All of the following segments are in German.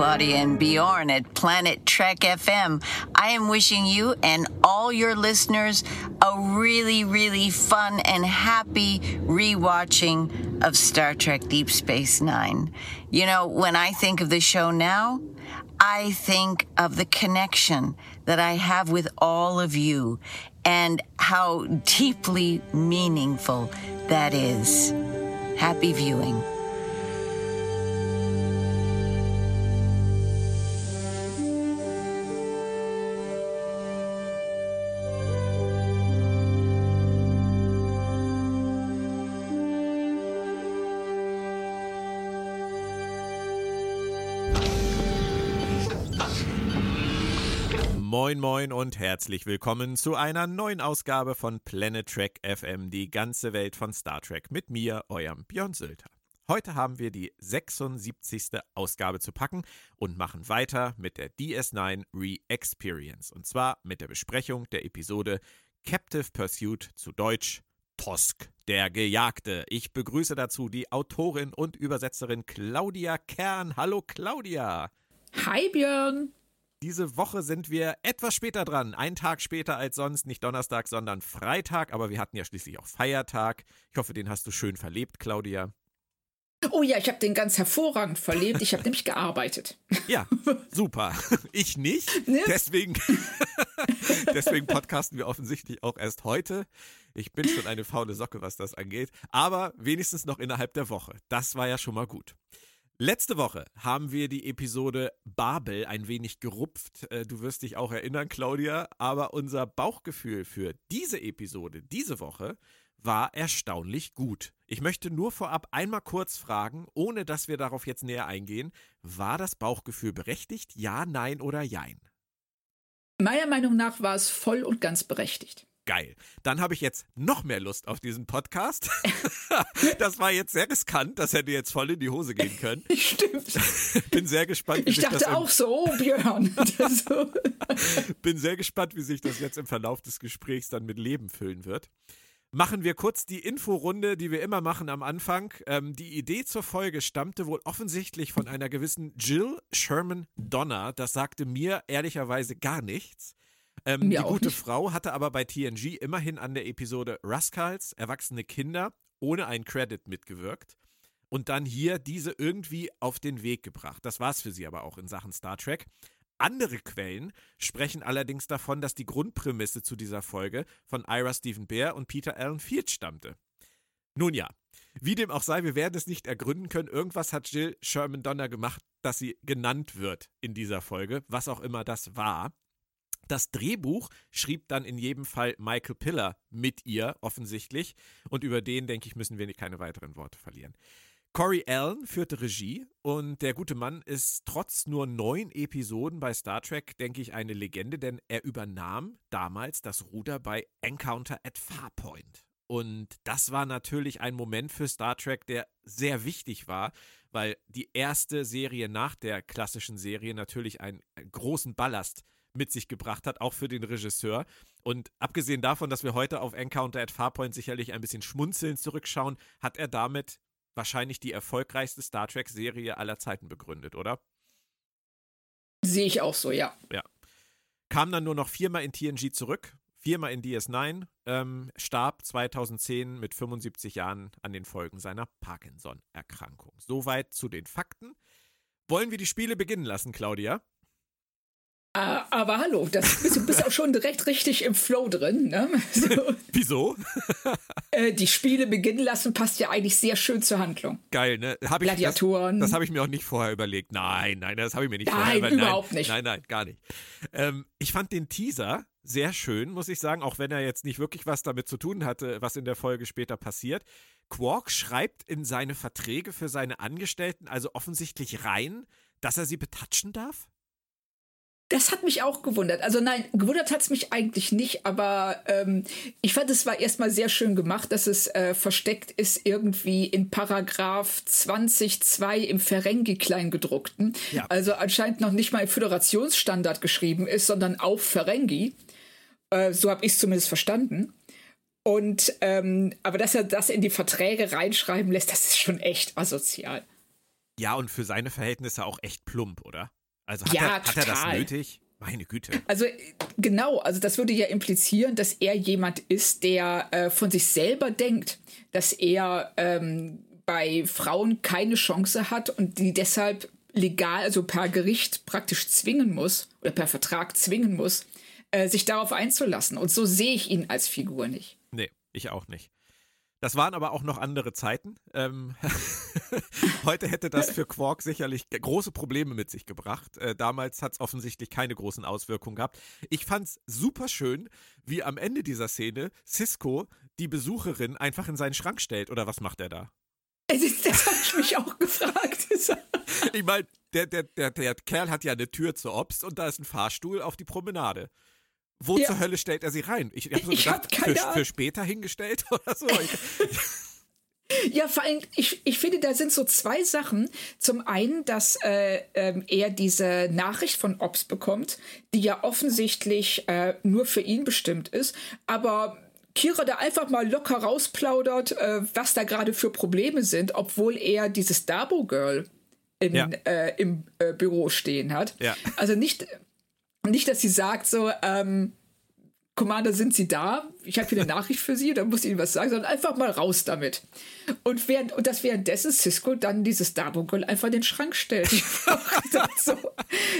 Claudia and Bjorn at Planet Trek FM. I am wishing you and all your listeners a really, really fun and happy rewatching of Star Trek Deep Space Nine. You know, when I think of the show now, I think of the connection that I have with all of you and how deeply meaningful that is. Happy viewing. Moin Moin und herzlich willkommen zu einer neuen Ausgabe von Planet Trek FM, die ganze Welt von Star Trek mit mir, eurem Björn Sülter. Heute haben wir die 76. Ausgabe zu packen und machen weiter mit der DS9 Re-Experience und zwar mit der Besprechung der Episode Captive Pursuit zu Deutsch Tosk, der Gejagte. Ich begrüße dazu die Autorin und Übersetzerin Claudia Kern. Hallo Claudia. Hi Björn. Diese Woche sind wir etwas später dran. Einen Tag später als sonst. Nicht Donnerstag, sondern Freitag. Aber wir hatten ja schließlich auch Feiertag. Ich hoffe, den hast du schön verlebt, Claudia. Oh ja, ich habe den ganz hervorragend verlebt. Ich habe nämlich gearbeitet. Ja, super. Ich nicht. Ne? Deswegen, deswegen podcasten wir offensichtlich auch erst heute. Ich bin schon eine faule Socke, was das angeht. Aber wenigstens noch innerhalb der Woche. Das war ja schon mal gut. Letzte Woche haben wir die Episode Babel ein wenig gerupft. Äh, du wirst dich auch erinnern, Claudia. Aber unser Bauchgefühl für diese Episode, diese Woche, war erstaunlich gut. Ich möchte nur vorab einmal kurz fragen, ohne dass wir darauf jetzt näher eingehen, war das Bauchgefühl berechtigt? Ja, nein oder jein? Meiner Meinung nach war es voll und ganz berechtigt geil. Dann habe ich jetzt noch mehr Lust auf diesen Podcast. das war jetzt sehr riskant, das hätte jetzt voll in die Hose gehen können. Stimmt. Bin sehr gespannt. Wie ich dachte auch so, oh, Björn. Bin sehr gespannt, wie sich das jetzt im Verlauf des Gesprächs dann mit Leben füllen wird. Machen wir kurz die Inforunde, die wir immer machen am Anfang. Ähm, die Idee zur Folge stammte wohl offensichtlich von einer gewissen Jill Sherman Donner. Das sagte mir ehrlicherweise gar nichts. Ähm, die gute nicht. Frau hatte aber bei TNG immerhin an der Episode Rascals, erwachsene Kinder, ohne einen Credit mitgewirkt und dann hier diese irgendwie auf den Weg gebracht. Das war es für sie aber auch in Sachen Star Trek. Andere Quellen sprechen allerdings davon, dass die Grundprämisse zu dieser Folge von Ira Stephen Bear und Peter Allen Field stammte. Nun ja, wie dem auch sei, wir werden es nicht ergründen können. Irgendwas hat Jill Sherman Donner gemacht, dass sie genannt wird in dieser Folge, was auch immer das war. Das Drehbuch schrieb dann in jedem Fall Michael Piller mit ihr, offensichtlich. Und über den, denke ich, müssen wir keine weiteren Worte verlieren. Corey Allen führte Regie und der gute Mann ist trotz nur neun Episoden bei Star Trek, denke ich, eine Legende, denn er übernahm damals das Ruder bei Encounter at Farpoint. Und das war natürlich ein Moment für Star Trek, der sehr wichtig war, weil die erste Serie nach der klassischen Serie natürlich einen großen Ballast mit sich gebracht hat, auch für den Regisseur. Und abgesehen davon, dass wir heute auf Encounter at Farpoint sicherlich ein bisschen schmunzelnd zurückschauen, hat er damit wahrscheinlich die erfolgreichste Star Trek-Serie aller Zeiten begründet, oder? Sehe ich auch so, ja. Ja. Kam dann nur noch viermal in TNG zurück, viermal in DS9, ähm, starb 2010 mit 75 Jahren an den Folgen seiner Parkinson-Erkrankung. Soweit zu den Fakten. Wollen wir die Spiele beginnen lassen, Claudia? Ah, aber hallo, das, du bist auch schon direkt richtig im Flow drin. Ne? So. Wieso? Äh, die Spiele beginnen lassen passt ja eigentlich sehr schön zur Handlung. Geil, ne? Hab ich, Gladiatoren. Das, das habe ich mir auch nicht vorher überlegt. Nein, nein, das habe ich mir nicht nein, vorher überlegt. Nein, überhaupt nicht. Nein, nein, gar nicht. Ähm, ich fand den Teaser sehr schön, muss ich sagen, auch wenn er jetzt nicht wirklich was damit zu tun hatte, was in der Folge später passiert. Quark schreibt in seine Verträge für seine Angestellten also offensichtlich rein, dass er sie betatschen darf? Das hat mich auch gewundert. Also nein, gewundert hat es mich eigentlich nicht, aber ähm, ich fand, es war erstmal sehr schön gemacht, dass es äh, versteckt ist irgendwie in Paragraph 20.2 im Ferengi Kleingedruckten. Ja. Also anscheinend noch nicht mal im Föderationsstandard geschrieben ist, sondern auf Ferengi. Äh, so habe ich es zumindest verstanden. Und ähm, aber dass er das in die Verträge reinschreiben lässt, das ist schon echt asozial. Ja, und für seine Verhältnisse auch echt plump, oder? Also hat, Ja, er, hat er das nötig? Meine Güte. Also äh, genau, also das würde ja implizieren, dass er jemand ist, der äh, von sich selber denkt, dass er ähm, bei Frauen keine Chance hat und die deshalb legal, also per Gericht praktisch zwingen muss oder per Vertrag zwingen muss, äh, sich darauf einzulassen. Und so sehe ich ihn als Figur nicht. Nee, ich auch nicht. Das waren aber auch noch andere Zeiten. Ähm, heute hätte das für Quark sicherlich große Probleme mit sich gebracht. Äh, damals hat es offensichtlich keine großen Auswirkungen gehabt. Ich fand es super schön, wie am Ende dieser Szene Cisco die Besucherin einfach in seinen Schrank stellt. Oder was macht er da? Das, das habe ich mich auch gefragt. Ich meine, der, der, der, der Kerl hat ja eine Tür zur Obst und da ist ein Fahrstuhl auf die Promenade. Wo Ja. zur Hölle stellt er sie rein? Ich habe so Ich hab gedacht, keine für, für später hingestellt oder so. Ja, vor allem, ich, ich finde, da sind so zwei Sachen. Zum einen, dass äh, ähm, er diese Nachricht von Ops bekommt, die ja offensichtlich äh, nur für ihn bestimmt ist, aber Kira da einfach mal locker rausplaudert, äh, was da gerade für Probleme sind, obwohl er dieses Dabo-Girl in, Ja. äh, im äh, Büro stehen hat. Ja. Also nicht, nicht, dass sie sagt so, ähm, Commander, sind Sie da? Ich habe hier eine Nachricht für Sie, da muss ich Ihnen was sagen, sondern einfach mal raus damit. Und, während, und dass währenddessen Cisco dann dieses Dabo-Girl einfach in den Schrank stellt. So,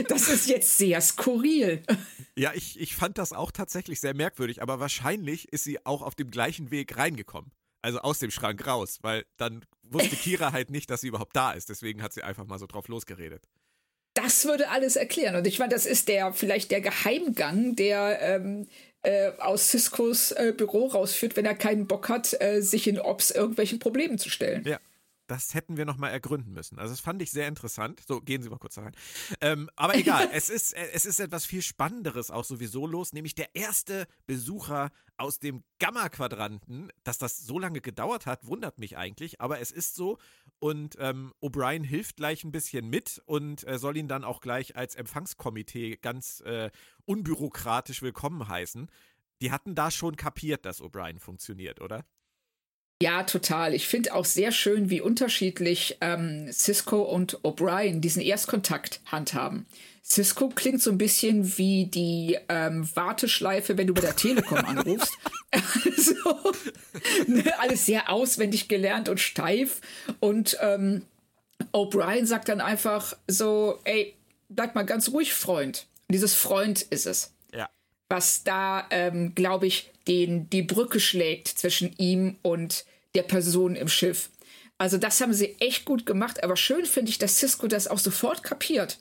das ist jetzt sehr skurril. ja, ich, ich fand das auch tatsächlich sehr merkwürdig, aber wahrscheinlich ist sie auch auf dem gleichen Weg reingekommen. Also aus dem Schrank raus, weil dann wusste Kira halt nicht, dass sie überhaupt da ist. Deswegen hat sie einfach mal so drauf losgeredet. Das würde alles erklären. Und ich meine, das ist der vielleicht der Geheimgang, der ähm, äh, aus Ciscos äh, Büro rausführt, wenn er keinen Bock hat, äh, sich in Ops irgendwelchen Problemen zu stellen. Ja. Das hätten wir nochmal ergründen müssen. Also das fand ich sehr interessant. So, gehen Sie mal kurz da rein. Ähm, aber egal, es ist, es ist etwas viel Spannenderes auch sowieso los, nämlich der erste Besucher aus dem Gamma-Quadranten. Dass das so lange gedauert hat, wundert mich eigentlich, aber es ist so. Und ähm, O'Brien hilft gleich ein bisschen mit und äh, soll ihn dann auch gleich als Empfangskomitee ganz äh, unbürokratisch willkommen heißen. Die hatten da schon kapiert, dass O'Brien funktioniert, oder? Ja, total. Ich finde auch sehr schön, wie unterschiedlich ähm, Cisco und O'Brien diesen Erstkontakt handhaben. Cisco klingt so ein bisschen wie die ähm, Warteschleife, wenn du bei der Telekom anrufst. so, ne, alles sehr auswendig gelernt und steif. Und ähm, O'Brien sagt dann einfach so, ey, bleib mal ganz ruhig, Freund. Und dieses Freund ist es. Was da, ähm, glaube ich, den, die Brücke schlägt zwischen ihm und der Person im Schiff. Also das haben sie echt gut gemacht, aber schön finde ich, dass Cisco das auch sofort kapiert.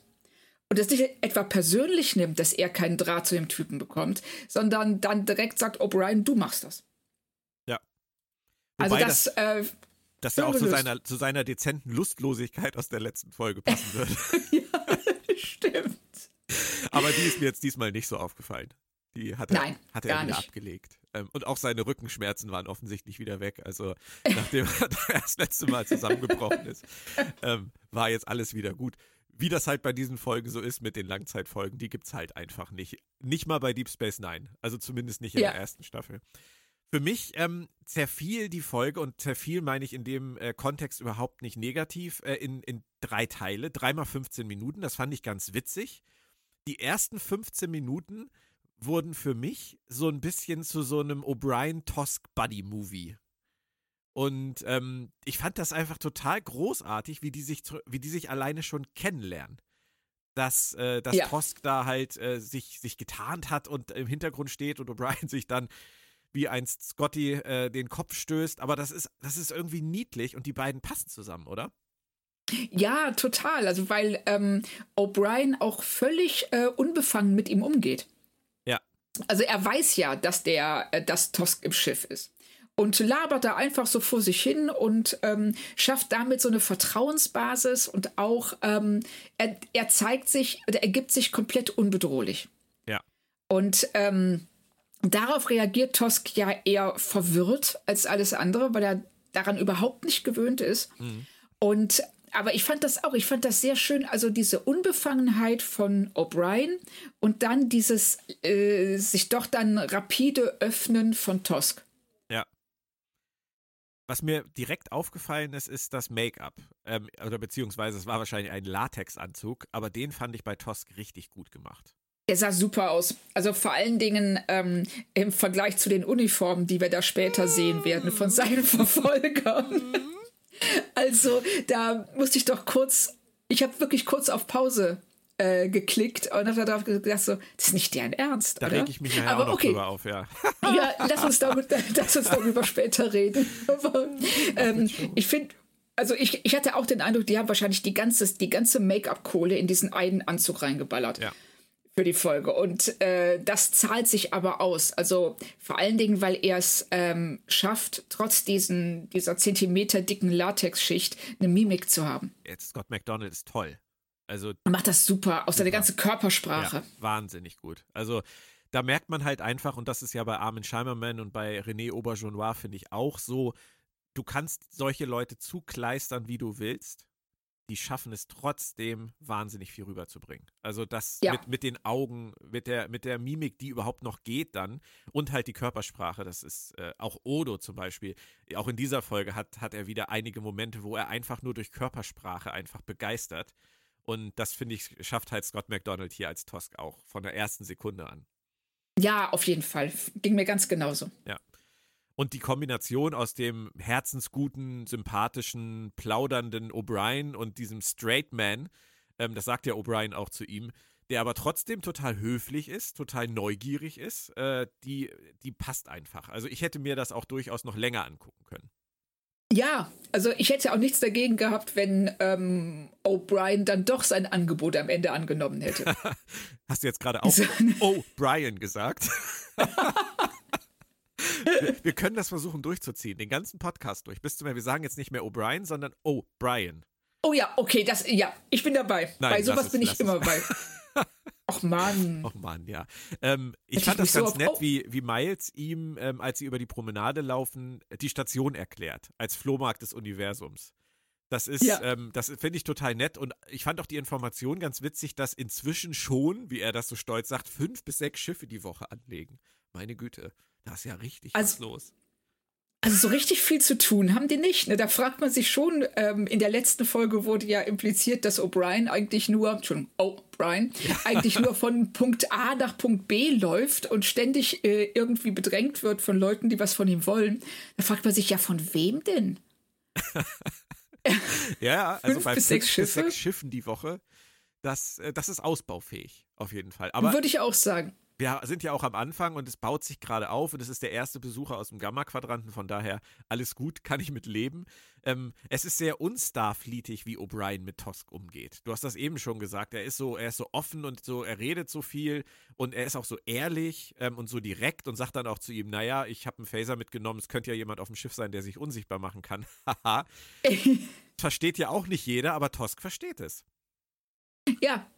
Und das nicht etwa persönlich nimmt, dass er keinen Draht zu dem Typen bekommt, sondern dann direkt sagt, O'Brien, du machst das. Ja. Also Wobei das, äh, Das ja auch zu seiner, zu seiner dezenten Lustlosigkeit aus der letzten Folge passen würde. stimmt. Aber die ist mir jetzt diesmal nicht so aufgefallen. Die hat er, Nein, hat er wieder nicht. abgelegt. Ähm, und auch seine Rückenschmerzen waren offensichtlich wieder weg. Also nachdem er das letzte Mal zusammengebrochen ist, ähm, war jetzt alles wieder gut. Wie das halt bei diesen Folgen so ist mit den Langzeitfolgen, die gibt's halt einfach nicht. Nicht mal bei Deep Space Nine. Also zumindest nicht in Ja. der ersten Staffel. Für mich ähm, zerfiel die Folge und zerfiel meine ich in dem äh, Kontext überhaupt nicht negativ äh, in, in drei Teile, dreimal 15 Minuten. Das fand ich ganz witzig. Die ersten 15 Minuten wurden für mich so ein bisschen zu so einem O'Brien-Tosk-Buddy-Movie. Und ähm, ich fand das einfach total großartig, wie die sich, wie die sich alleine schon kennenlernen. Dass, äh, dass Ja. Tosk da halt äh, sich, sich getarnt hat und im Hintergrund steht und O'Brien sich dann wie einst Scotty äh, den Kopf stößt. Aber das ist, das ist irgendwie niedlich und die beiden passen zusammen, oder? Ja, total. Also weil ähm, O'Brien auch völlig äh, unbefangen mit ihm umgeht. Also er weiß ja, dass der, äh, dass Tosk im Schiff ist. Und labert da einfach so vor sich hin und ähm, schafft damit so eine Vertrauensbasis und auch ähm, er, er zeigt sich, oder er gibt sich komplett unbedrohlich. Ja. Und ähm, darauf reagiert Tosk ja eher verwirrt als alles andere, weil er daran überhaupt nicht gewöhnt ist. Und aber ich fand das auch, ich fand das sehr schön, also diese Unbefangenheit von O'Brien und dann dieses äh, sich doch dann rapide öffnen von Tosk. Ja. Was mir direkt aufgefallen ist, ist das Make-up. Ähm, oder beziehungsweise es war wahrscheinlich ein Latexanzug, aber den fand ich bei Tosk richtig gut gemacht. Der sah super aus. Also vor allen Dingen ähm, im Vergleich zu den Uniformen, die wir da später sehen werden von seinen Verfolgern. also da musste ich doch kurz, ich habe wirklich kurz auf Pause äh, geklickt und habe darauf gedacht, so, das ist nicht deren Ernst. Da reg ich mich nachher Aber auch noch okay. drüber auf, ja. ja, lass uns, darüber, lass uns darüber später reden. Aber, ähm, ich finde, also ich, ich hatte auch den Eindruck, die haben wahrscheinlich die ganze, die ganze Make-up-Kohle in diesen einen Anzug reingeballert. Ja für die Folge. Und äh, das zahlt sich aber aus. Also vor allen Dingen, weil er es ähm, schafft, trotz diesen, dieser Zentimeter dicken Latexschicht eine Mimik zu haben. Jetzt Scott McDonald ist toll. Also, er macht das super, aus seiner ganzen Körpersprache. Ja, wahnsinnig gut. Also da merkt man halt einfach, und das ist ja bei Armin Scheimerman und bei René Auberjonois, finde ich auch so, du kannst solche Leute zukleistern, wie du willst die schaffen es trotzdem, wahnsinnig viel rüberzubringen. Also das ja. mit, mit den Augen, mit der, mit der Mimik, die überhaupt noch geht dann und halt die Körpersprache, das ist äh, auch Odo zum Beispiel. Auch in dieser Folge hat, hat er wieder einige Momente, wo er einfach nur durch Körpersprache einfach begeistert. Und das, finde ich, schafft halt Scott McDonald hier als Tosk auch von der ersten Sekunde an. Ja, auf jeden Fall. Ging mir ganz genauso. Ja. Und die Kombination aus dem herzensguten, sympathischen, plaudernden O'Brien und diesem Straight Man, ähm, das sagt ja O'Brien auch zu ihm, der aber trotzdem total höflich ist, total neugierig ist, äh, die, die passt einfach. Also ich hätte mir das auch durchaus noch länger angucken können. Ja, also ich hätte auch nichts dagegen gehabt, wenn ähm, O'Brien dann doch sein Angebot am Ende angenommen hätte. Hast du jetzt gerade auch O'Brien gesagt? wir, können das versuchen durchzuziehen, den ganzen Podcast durch. Bis zum wir sagen jetzt nicht mehr O'Brien, sondern O'Brien. Oh ja, okay, das, ja, ich bin dabei. Nein, Bei sowas es, bin ich immer es. bei. Och Mann. Och Mann, ja. Ähm, ich fand ich das ganz so nett, oh. wie, wie Miles ihm, ähm, als sie über die Promenade laufen, die Station erklärt, als Flohmarkt des Universums. Das ist, ja. ähm, das finde ich total nett und ich fand auch die Information ganz witzig, dass inzwischen schon, wie er das so stolz sagt, fünf bis sechs Schiffe die Woche anlegen. Meine Güte. Da ist ja richtig also, was los. Also so richtig viel zu tun haben die nicht. Ne? Da fragt man sich schon, ähm, in der letzten Folge wurde ja impliziert, dass O'Brien eigentlich nur, Entschuldigung, O'Brien, ja. eigentlich nur von Punkt A nach Punkt B läuft und ständig äh, irgendwie bedrängt wird von Leuten, die was von ihm wollen. Da fragt man sich ja, von wem denn? ja, also fünf bei bis sechs, bis sechs Schiffen die Woche, das, äh, das ist ausbaufähig, auf jeden Fall. Aber Würde ich auch sagen wir sind ja auch am Anfang und es baut sich gerade auf und es ist der erste Besucher aus dem Gamma-Quadranten, von daher alles gut, kann ich mit leben. Ähm, es ist sehr unstarflietig, wie O'Brien mit Tosk umgeht. Du hast das eben schon gesagt, er ist so, er ist so offen und so, er redet so viel und er ist auch so ehrlich ähm, und so direkt und sagt dann auch zu ihm, naja, ich habe einen Phaser mitgenommen, es könnte ja jemand auf dem Schiff sein, der sich unsichtbar machen kann. Haha. versteht ja auch nicht jeder, aber Tosk versteht es. Ja,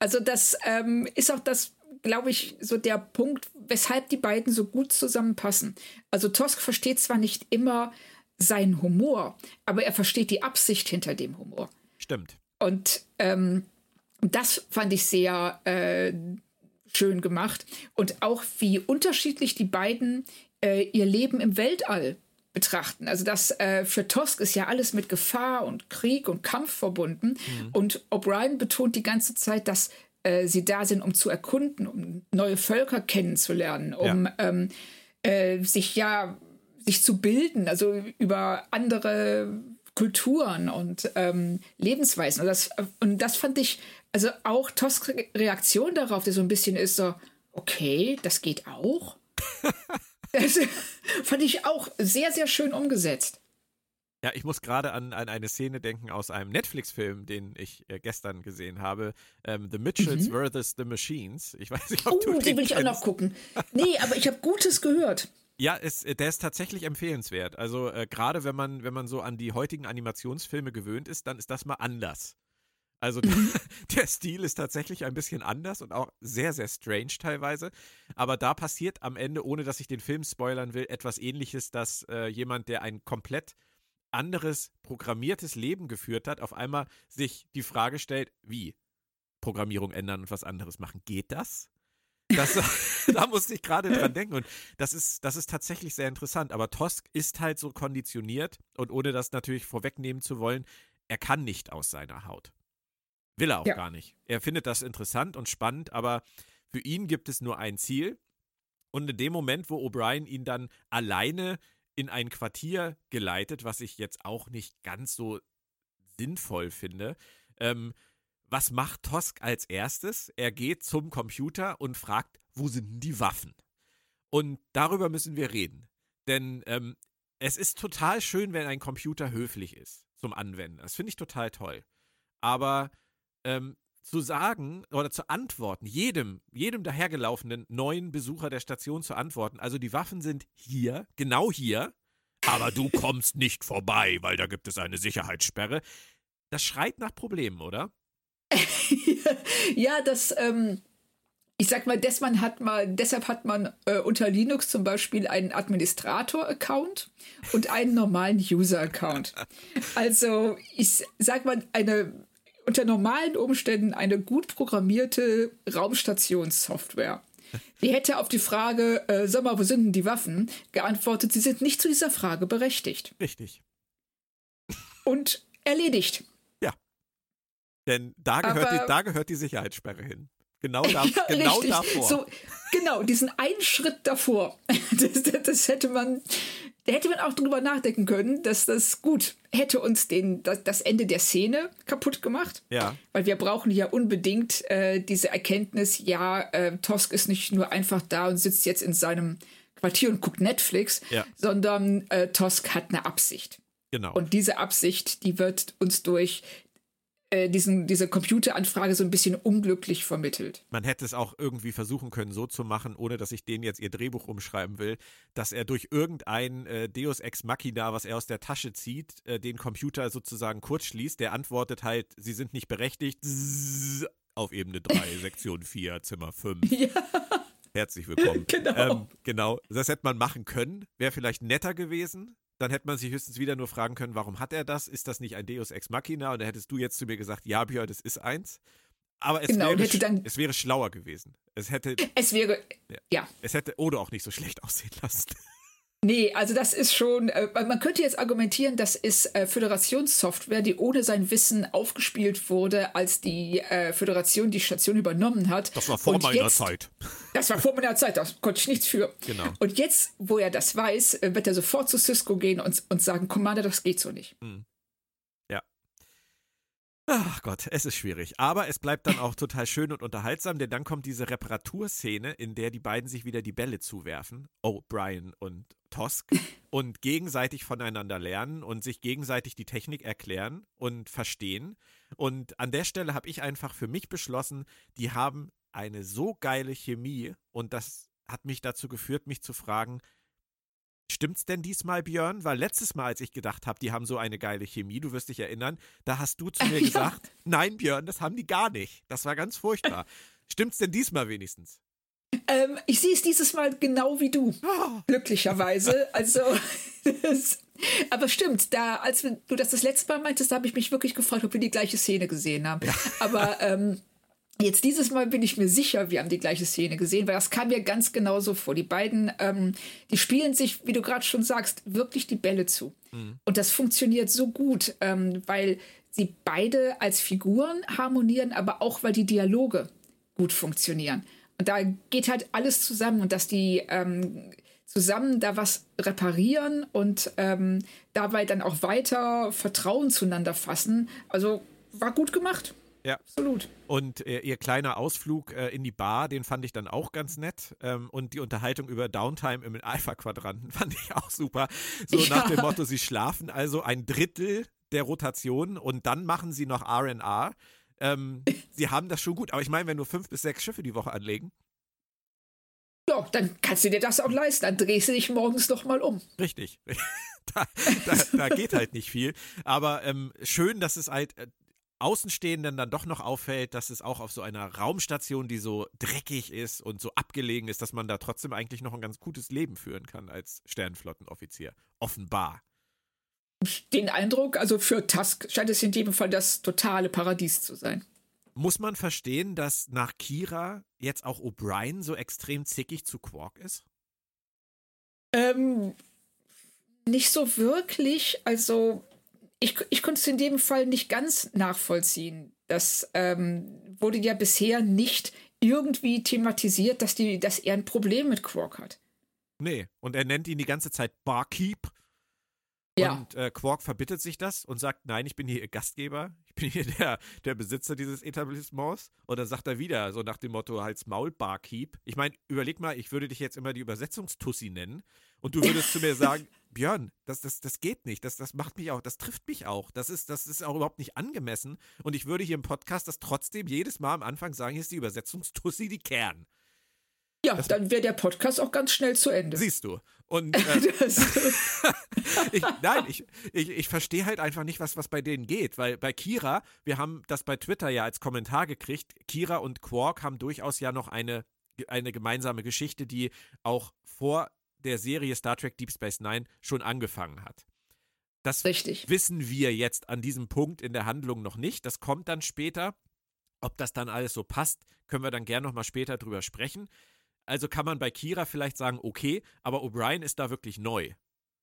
also das ähm, ist auch das glaube ich, so der Punkt, weshalb die beiden so gut zusammenpassen. Also Tosk versteht zwar nicht immer seinen Humor, aber er versteht die Absicht hinter dem Humor. Stimmt. Und ähm, das fand ich sehr äh, schön gemacht. Und auch wie unterschiedlich die beiden äh, ihr Leben im Weltall betrachten. Also das äh, für Tosk ist ja alles mit Gefahr und Krieg und Kampf verbunden. Mhm. Und O'Brien betont die ganze Zeit, dass äh, sie da sind, um zu erkunden, um neue Völker kennenzulernen, um ja. ähm, äh, sich ja sich zu bilden, also über andere Kulturen und ähm, Lebensweisen. Und das, und das fand ich, also auch Tosks Reaktion darauf, die so ein bisschen ist so, okay, das geht auch. das fand ich auch sehr, sehr schön umgesetzt. Ja, ich muss gerade an, an eine Szene denken aus einem Netflix-Film, den ich äh, gestern gesehen habe. Ähm, the Mitchells mhm. vs. The Machines. Ich weiß nicht, ob oh, du den, den will ich auch noch gucken. Nee, aber ich habe Gutes gehört. Ja, es, der ist tatsächlich empfehlenswert. Also äh, gerade wenn man, wenn man so an die heutigen Animationsfilme gewöhnt ist, dann ist das mal anders. Also der Stil ist tatsächlich ein bisschen anders und auch sehr, sehr strange teilweise. Aber da passiert am Ende, ohne dass ich den Film spoilern will, etwas ähnliches, dass äh, jemand, der ein komplett anderes programmiertes Leben geführt hat, auf einmal sich die Frage stellt, wie Programmierung ändern und was anderes machen. Geht das? Das, da musste ich gerade dran denken. Und das ist, das ist tatsächlich sehr interessant. Aber Tosk ist halt so konditioniert und ohne das natürlich vorwegnehmen zu wollen, er kann nicht aus seiner Haut. Will er auch ja. gar nicht. Er findet das interessant und spannend, aber für ihn gibt es nur ein Ziel. Und in dem Moment, wo O'Brien ihn dann alleine in ein Quartier geleitet, was ich jetzt auch nicht ganz so sinnvoll finde, ähm, was macht Tosk als erstes? Er geht zum Computer und fragt, wo sind die Waffen? Und darüber müssen wir reden. Denn ähm, es ist total schön, wenn ein Computer höflich ist zum Anwenden. Das finde ich total toll. Aber ähm, zu sagen oder zu antworten, jedem, jedem dahergelaufenen neuen Besucher der Station zu antworten, also die Waffen sind hier, genau hier, aber du kommst nicht vorbei, weil da gibt es eine Sicherheitssperre. Das schreit nach Problemen, oder? ja, das, ähm, ich sag mal, man hat mal, deshalb hat man äh, unter Linux zum Beispiel einen Administrator-Account und einen normalen User-Account. Also, ich sag mal, eine unter normalen Umständen eine gut programmierte Raumstationssoftware. Die hätte auf die Frage, äh, sag mal, wo sind denn die Waffen, geantwortet, sie sind nicht zu dieser Frage berechtigt. Richtig. Und erledigt. Denn da gehört, die, da gehört die Sicherheitssperre hin. Genau, da, ja, genau richtig. davor. So, genau, diesen einen Schritt davor. Das, das, hätte man, da hätte man auch drüber nachdenken können, dass das gut hätte uns den, das, das Ende der Szene kaputt gemacht. Ja. Weil wir brauchen ja unbedingt äh, diese Erkenntnis, ja, äh, Tosk ist nicht nur einfach da und sitzt jetzt in seinem Quartier und guckt Netflix, ja. sondern äh, Tosk hat eine Absicht. Genau. Und diese Absicht, die wird uns durch äh, diesen, diese Computeranfrage so ein bisschen unglücklich vermittelt. Man hätte es auch irgendwie versuchen können, so zu machen, ohne dass ich denen jetzt ihr Drehbuch umschreiben will, dass er durch irgendein äh, Deus Ex Machina, was er aus der Tasche zieht, äh, den Computer sozusagen kurzschließt. Der antwortet halt, sie sind nicht berechtigt. Zzz, auf Ebene 3, Sektion 4, Zimmer 5. Ja. Herzlich willkommen. Genau. Ähm, genau. Das hätte man machen können. Wäre vielleicht netter gewesen dann hätte man sich höchstens wieder nur fragen können, warum hat er das? Ist das nicht ein Deus Ex Machina? Und dann hättest du jetzt zu mir gesagt, ja, Björn, das ist eins. Aber es, genau, wäre, dann, es wäre schlauer gewesen. Es hätte. Es wäre. Ja. ja. Es hätte Odo auch nicht so schlecht aussehen lassen. Nee, also das ist schon, äh, man könnte jetzt argumentieren, das ist äh, Föderationssoftware, die ohne sein Wissen aufgespielt wurde, als die äh, Föderation die Station übernommen hat. Das war vor Und meiner jetzt, Zeit. Das war vor meiner Zeit, da konnte ich nichts für. Genau. Und jetzt, wo er das weiß, äh, wird er sofort zu Cisco gehen und, und sagen, Commander, das geht so nicht. Hm. Ach Gott, es ist schwierig. Aber es bleibt dann auch total schön und unterhaltsam, denn dann kommt diese Reparaturszene, in der die beiden sich wieder die Bälle zuwerfen. Oh, Brian und Tosk. Und gegenseitig voneinander lernen und sich gegenseitig die Technik erklären und verstehen. Und an der Stelle habe ich einfach für mich beschlossen, die haben eine so geile Chemie und das hat mich dazu geführt, mich zu fragen, Stimmt's denn diesmal, Björn? Weil letztes Mal, als ich gedacht habe, die haben so eine geile Chemie, du wirst dich erinnern, da hast du zu mir ja. gesagt, nein, Björn, das haben die gar nicht. Das war ganz furchtbar. Stimmt's denn diesmal wenigstens? Ähm, ich sehe es dieses Mal genau wie du. Oh. Glücklicherweise. Also, aber stimmt, da, als du das das letzte Mal meintest, da habe ich mich wirklich gefragt, ob wir die gleiche Szene gesehen haben. Ja. Aber ähm, Jetzt dieses Mal bin ich mir sicher, wir haben die gleiche Szene gesehen, weil das kam mir ganz genauso vor. Die beiden, ähm, die spielen sich, wie du gerade schon sagst, wirklich die Bälle zu. Mhm. Und das funktioniert so gut, ähm, weil sie beide als Figuren harmonieren, aber auch, weil die Dialoge gut funktionieren. Und da geht halt alles zusammen und dass die ähm, zusammen da was reparieren und ähm, dabei dann auch weiter Vertrauen zueinander fassen. Also war gut gemacht. Ja. Absolut. Und äh, ihr kleiner Ausflug äh, in die Bar, den fand ich dann auch ganz nett. Ähm, und die Unterhaltung über Downtime im Alpha-Quadranten fand ich auch super. So ja. nach dem Motto, sie schlafen also ein Drittel der Rotation und dann machen sie noch RNR. Ähm, sie haben das schon gut. Aber ich meine, wenn nur fünf bis sechs Schiffe die Woche anlegen. Ja, dann kannst du dir das auch leisten. Dann drehst du dich morgens doch mal um. Richtig. da, da, da, geht halt nicht viel. Aber ähm, schön, dass es halt äh, Außenstehenden dann doch noch auffällt, dass es auch auf so einer Raumstation, die so dreckig ist und so abgelegen ist, dass man da trotzdem eigentlich noch ein ganz gutes Leben führen kann als Sternflottenoffizier. Offenbar. Den Eindruck, also für Tusk scheint es in jedem Fall das totale Paradies zu sein. Muss man verstehen, dass nach Kira jetzt auch O'Brien so extrem zickig zu Quark ist? Ähm, nicht so wirklich. Also, ich, ich konnte es in dem Fall nicht ganz nachvollziehen. Das ähm, wurde ja bisher nicht irgendwie thematisiert, dass, die, dass er ein Problem mit Quark hat. Nee, und er nennt ihn die ganze Zeit Barkeep. Ja. Und äh, Quark verbittet sich das und sagt, nein, ich bin hier ihr Gastgeber, ich bin hier der, der Besitzer dieses Etablissements. Und dann sagt er wieder, so nach dem Motto, halt's Maul, Barkeep. Ich meine, überleg mal, ich würde dich jetzt immer die Übersetzungstussi nennen und du würdest zu mir sagen, Björn, das, das, das geht nicht, das, das macht mich auch, das trifft mich auch, das ist, das ist auch überhaupt nicht angemessen. Und ich würde hier im Podcast das trotzdem jedes Mal am Anfang sagen, hier ist die Übersetzungstussi die Kern. Ja, das dann wäre der Podcast auch ganz schnell zu Ende. Siehst du. Und äh, ich, nein, ich, ich, ich verstehe halt einfach nicht, was, was bei denen geht. Weil bei Kira, wir haben das bei Twitter ja als Kommentar gekriegt, Kira und Quark haben durchaus ja noch eine, eine gemeinsame Geschichte, die auch vor der Serie Star Trek Deep Space Nine schon angefangen hat. Das Richtig. wissen wir jetzt an diesem Punkt in der Handlung noch nicht. Das kommt dann später. Ob das dann alles so passt, können wir dann gerne nochmal später drüber sprechen. Also kann man bei Kira vielleicht sagen, okay, aber O'Brien ist da wirklich neu.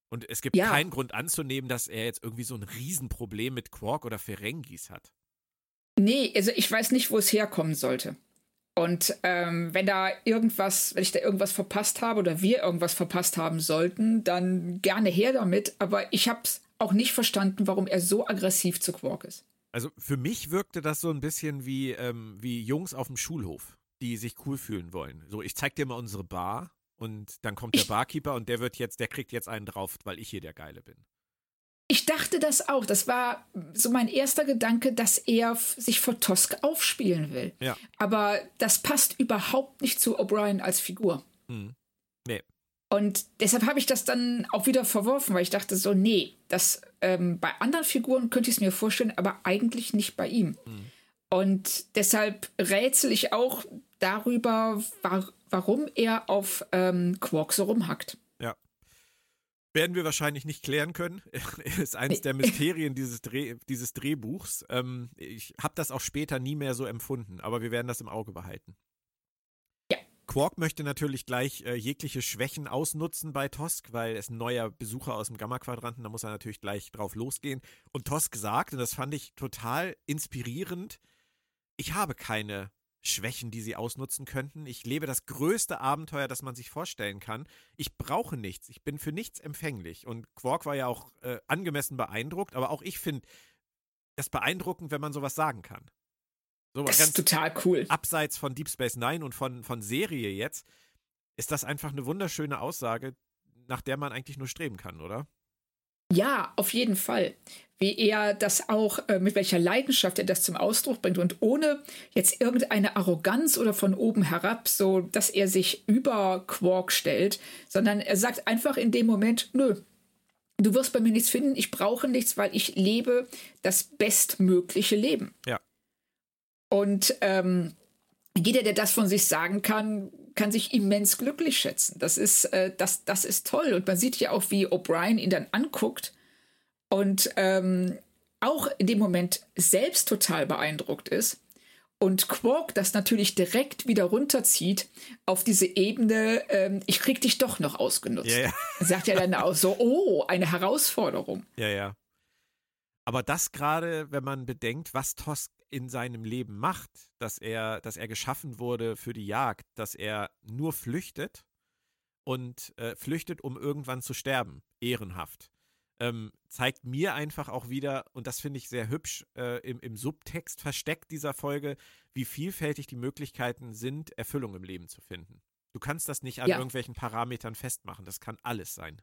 Und es gibt ja. keinen Grund anzunehmen, dass er jetzt irgendwie so ein Riesenproblem mit Quark oder Ferengis hat. Nee, also ich weiß nicht, wo es herkommen sollte. Und ähm, wenn da irgendwas, wenn ich da irgendwas verpasst habe oder wir irgendwas verpasst haben sollten, dann gerne her damit. Aber ich habe es auch nicht verstanden, warum er so aggressiv zu Quark ist. Also für mich wirkte das so ein bisschen wie, ähm, wie Jungs auf dem Schulhof, die sich cool fühlen wollen. So, ich zeig dir mal unsere Bar und dann kommt der Barkeeper und der wird jetzt, der kriegt jetzt einen drauf, weil ich hier der Geile bin. Ich dachte das auch. Das war so mein erster Gedanke, dass er sich vor Tosk aufspielen will. Ja. Aber das passt überhaupt nicht zu O'Brien als Figur. Hm. Nee. Und deshalb habe ich das dann auch wieder verworfen, weil ich dachte so, nee, das ähm, bei anderen Figuren könnte ich es mir vorstellen, aber eigentlich nicht bei ihm. Hm. Und deshalb rätsel ich auch darüber, war, warum er auf ähm, Quark so rumhackt. Werden wir wahrscheinlich nicht klären können. ist eines der Mysterien dieses, Dreh, dieses Drehbuchs. Ähm, ich habe das auch später nie mehr so empfunden, aber wir werden das im Auge behalten. Ja. Quark möchte natürlich gleich äh, jegliche Schwächen ausnutzen bei Tosk, weil es ein neuer Besucher aus dem Gamma-Quadranten, da muss er natürlich gleich drauf losgehen. Und Tosk sagt, und das fand ich total inspirierend, ich habe keine Schwächen, die sie ausnutzen könnten. Ich lebe das größte Abenteuer, das man sich vorstellen kann. Ich brauche nichts. Ich bin für nichts empfänglich. Und Quark war ja auch äh, angemessen beeindruckt, aber auch ich finde das beeindruckend, wenn man sowas sagen kann. So das ist total cool. Abseits von Deep Space Nine und von, von Serie jetzt, ist das einfach eine wunderschöne Aussage, nach der man eigentlich nur streben kann, oder? Ja, auf jeden Fall. Wie er das auch, äh, mit welcher Leidenschaft er das zum Ausdruck bringt und ohne jetzt irgendeine Arroganz oder von oben herab, so dass er sich über Quark stellt, sondern er sagt einfach in dem Moment, nö, du wirst bei mir nichts finden, ich brauche nichts, weil ich lebe das bestmögliche Leben. Ja. Und ähm, jeder, der das von sich sagen kann, kann sich immens glücklich schätzen. Das ist, äh, das, das ist toll. Und man sieht ja auch, wie O'Brien ihn dann anguckt und ähm, auch in dem Moment selbst total beeindruckt ist. Und Quark das natürlich direkt wieder runterzieht auf diese Ebene, ähm, ich krieg dich doch noch ausgenutzt. Ja, ja. Sagt er dann auch so, oh, eine Herausforderung. Ja, ja. Aber das gerade, wenn man bedenkt, was Tosk in seinem Leben macht, dass er, dass er geschaffen wurde für die Jagd, dass er nur flüchtet und äh, flüchtet, um irgendwann zu sterben, ehrenhaft, ähm, zeigt mir einfach auch wieder, und das finde ich sehr hübsch, äh, im, im Subtext versteckt dieser Folge, wie vielfältig die Möglichkeiten sind, Erfüllung im Leben zu finden. Du kannst das nicht an ja. irgendwelchen Parametern festmachen, das kann alles sein.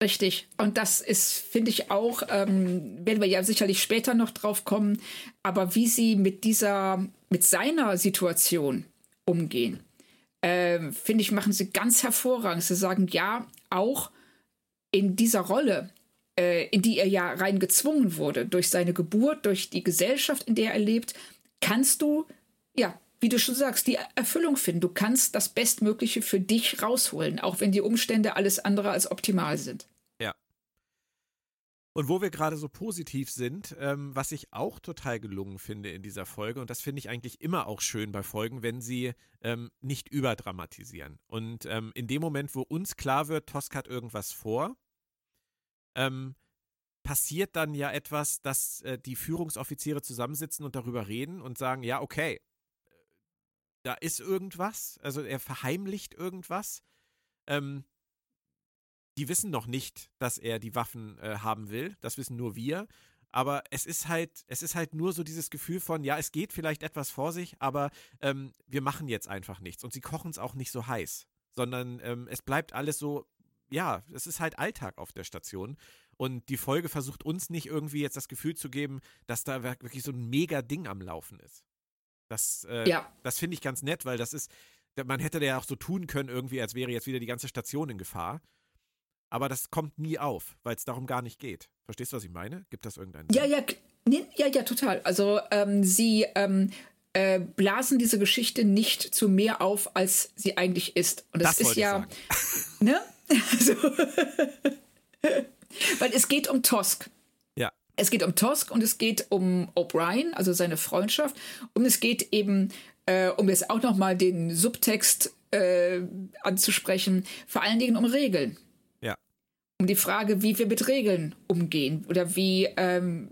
Richtig. Und das ist, finde ich auch, ähm, werden wir ja sicherlich später noch drauf kommen, aber wie sie mit dieser, mit seiner Situation umgehen, äh, finde ich, machen sie ganz hervorragend. Sie sagen, ja, auch in dieser Rolle, äh, in die er ja rein gezwungen wurde, durch seine Geburt, durch die Gesellschaft, in der er lebt, kannst du, ja, wie du schon sagst, die Erfüllung finden. Du kannst das Bestmögliche für dich rausholen, auch wenn die Umstände alles andere als optimal sind. Und wo wir gerade so positiv sind, ähm, was ich auch total gelungen finde in dieser Folge, und das finde ich eigentlich immer auch schön bei Folgen, wenn sie ähm, nicht überdramatisieren. Und ähm, in dem Moment, wo uns klar wird, Tosk hat irgendwas vor, ähm, passiert dann ja etwas, dass äh, die Führungsoffiziere zusammensitzen und darüber reden und sagen, ja, okay, da ist irgendwas, also er verheimlicht irgendwas. Ähm, die wissen noch nicht, dass er die Waffen äh, haben will. Das wissen nur wir. Aber es ist halt, es ist halt nur so dieses Gefühl von, ja, es geht vielleicht etwas vor sich, aber ähm, wir machen jetzt einfach nichts. Und sie kochen es auch nicht so heiß, sondern ähm, es bleibt alles so, ja, es ist halt Alltag auf der Station. Und die Folge versucht uns nicht irgendwie jetzt das Gefühl zu geben, dass da wirklich so ein mega Ding am Laufen ist. Das, äh, ja. das finde ich ganz nett, weil das ist, man hätte ja auch so tun können, irgendwie, als wäre jetzt wieder die ganze Station in Gefahr. Aber das kommt nie auf, weil es darum gar nicht geht. Verstehst du, was ich meine? Gibt das irgendeinen Ja, ja, nee, ja, ja, total. Also ähm, sie ähm, äh, blasen diese Geschichte nicht zu mehr auf, als sie eigentlich ist. Und das, das ist ja, ne? Also, weil es geht um Tosk. Ja. Es geht um Tosk und es geht um O'Brien, also seine Freundschaft. Und es geht eben, äh, um jetzt auch nochmal den Subtext äh, anzusprechen, vor allen Dingen um Regeln um die Frage, wie wir mit Regeln umgehen oder wie ähm,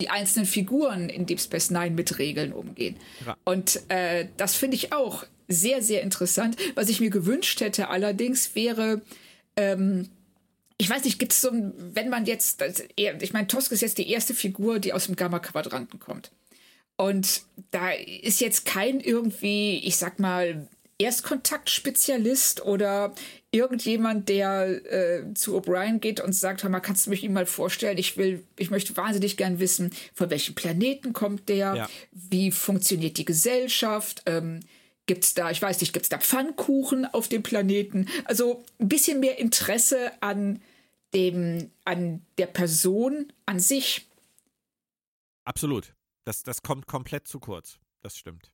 die einzelnen Figuren in Deep Space Nine mit Regeln umgehen. Ja. Und äh, das finde ich auch sehr, sehr interessant. Was ich mir gewünscht hätte allerdings wäre, ähm, ich weiß nicht, gibt es so ein, wenn man jetzt, ich meine, Tosk ist jetzt die erste Figur, die aus dem Gamma-Quadranten kommt. Und da ist jetzt kein irgendwie, ich sag mal, Erstkontaktspezialist oder irgendjemand, der äh, zu O'Brien geht und sagt, hör mal, kannst du mich ihm mal vorstellen? Ich will, ich möchte wahnsinnig gern wissen, von welchem Planeten kommt der? Ja. Wie funktioniert die Gesellschaft? Ähm, gibt's da, ich weiß nicht, gibt's da Pfannkuchen auf dem Planeten? Also ein bisschen mehr Interesse an dem, an der Person an sich. Absolut. Das, das kommt komplett zu kurz. Das stimmt.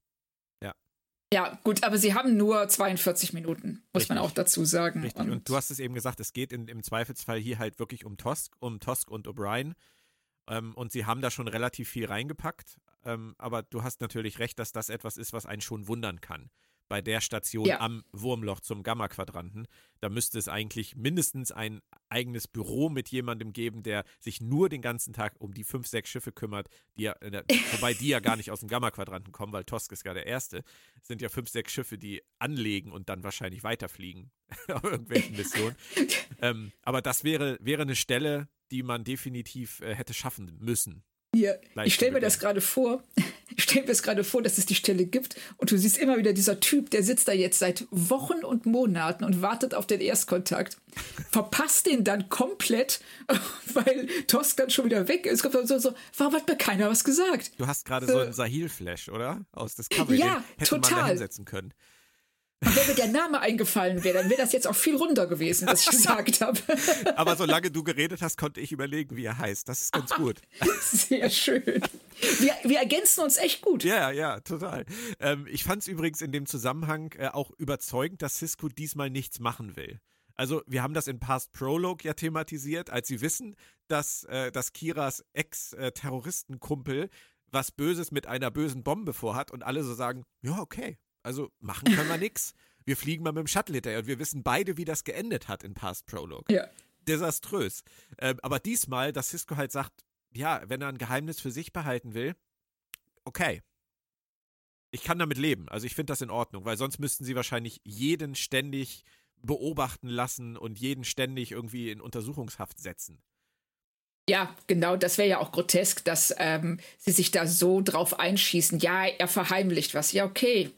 Ja, gut, aber sie haben nur 42 Minuten, muss Richtig. man auch dazu sagen. Richtig. Und, und, du hast es eben gesagt, es geht in, im Zweifelsfall hier halt wirklich um Tosk, um Tosk und O'Brien. Ähm, und sie haben da schon relativ viel reingepackt. Ähm, aber du hast natürlich recht, dass das etwas ist, was einen schon wundern kann bei der Station ja. am Wurmloch zum Gamma-Quadranten. Da müsste es eigentlich mindestens ein eigenes Büro mit jemandem geben, der sich nur den ganzen Tag um die fünf, sechs Schiffe kümmert, die ja, äh, wobei die ja gar nicht aus dem Gamma-Quadranten kommen, weil Tosk ist ja der erste. Es sind ja fünf, sechs Schiffe, die anlegen und dann wahrscheinlich weiterfliegen auf irgendwelchen Missionen. ähm, aber das wäre, wäre eine Stelle, die man definitiv äh, hätte schaffen müssen. Ja, ich stelle mir das gerade vor. Ich stelle mir es gerade vor, dass es die Stelle gibt und du siehst immer wieder dieser Typ, der sitzt da jetzt seit Wochen und Monaten und wartet auf den Erstkontakt. Verpasst den dann komplett, weil Tosk dann schon wieder weg ist. Kommt dann so, so, warum hat mir keiner was gesagt? Du hast gerade so einen Sahil-Flash, oder? Aus Discovery. Ja, den hätte total. man da hinsetzen können. Und wenn mir der Name eingefallen wäre, dann wäre das jetzt auch viel runder gewesen, was ich gesagt habe. Aber solange du geredet hast, konnte ich überlegen, wie er heißt. Das ist ganz gut. Sehr schön. Wir, wir ergänzen uns echt gut. Ja, ja, total. Ähm, ich fand es übrigens in dem Zusammenhang äh, auch überzeugend, dass Cisco diesmal nichts machen will. Also, wir haben das in Past Prologue ja thematisiert, als sie wissen, dass, äh, dass Kiras Ex-Terroristenkumpel was Böses mit einer bösen Bombe vorhat und alle so sagen, ja, okay, also machen können wir nichts. Wir fliegen mal mit dem Shuttle hinterher und wir wissen beide, wie das geendet hat in Past Prologue. Ja. Desaströs. Ähm, aber diesmal, dass Cisco halt sagt, ja, wenn er ein Geheimnis für sich behalten will, okay. Ich kann damit leben. Also ich finde das in Ordnung, weil sonst müssten sie wahrscheinlich jeden ständig beobachten lassen und jeden ständig irgendwie in Untersuchungshaft setzen. Ja, genau, das wäre ja auch grotesk, dass ähm, sie sich da so drauf einschießen. Ja, er verheimlicht was. Ja, okay,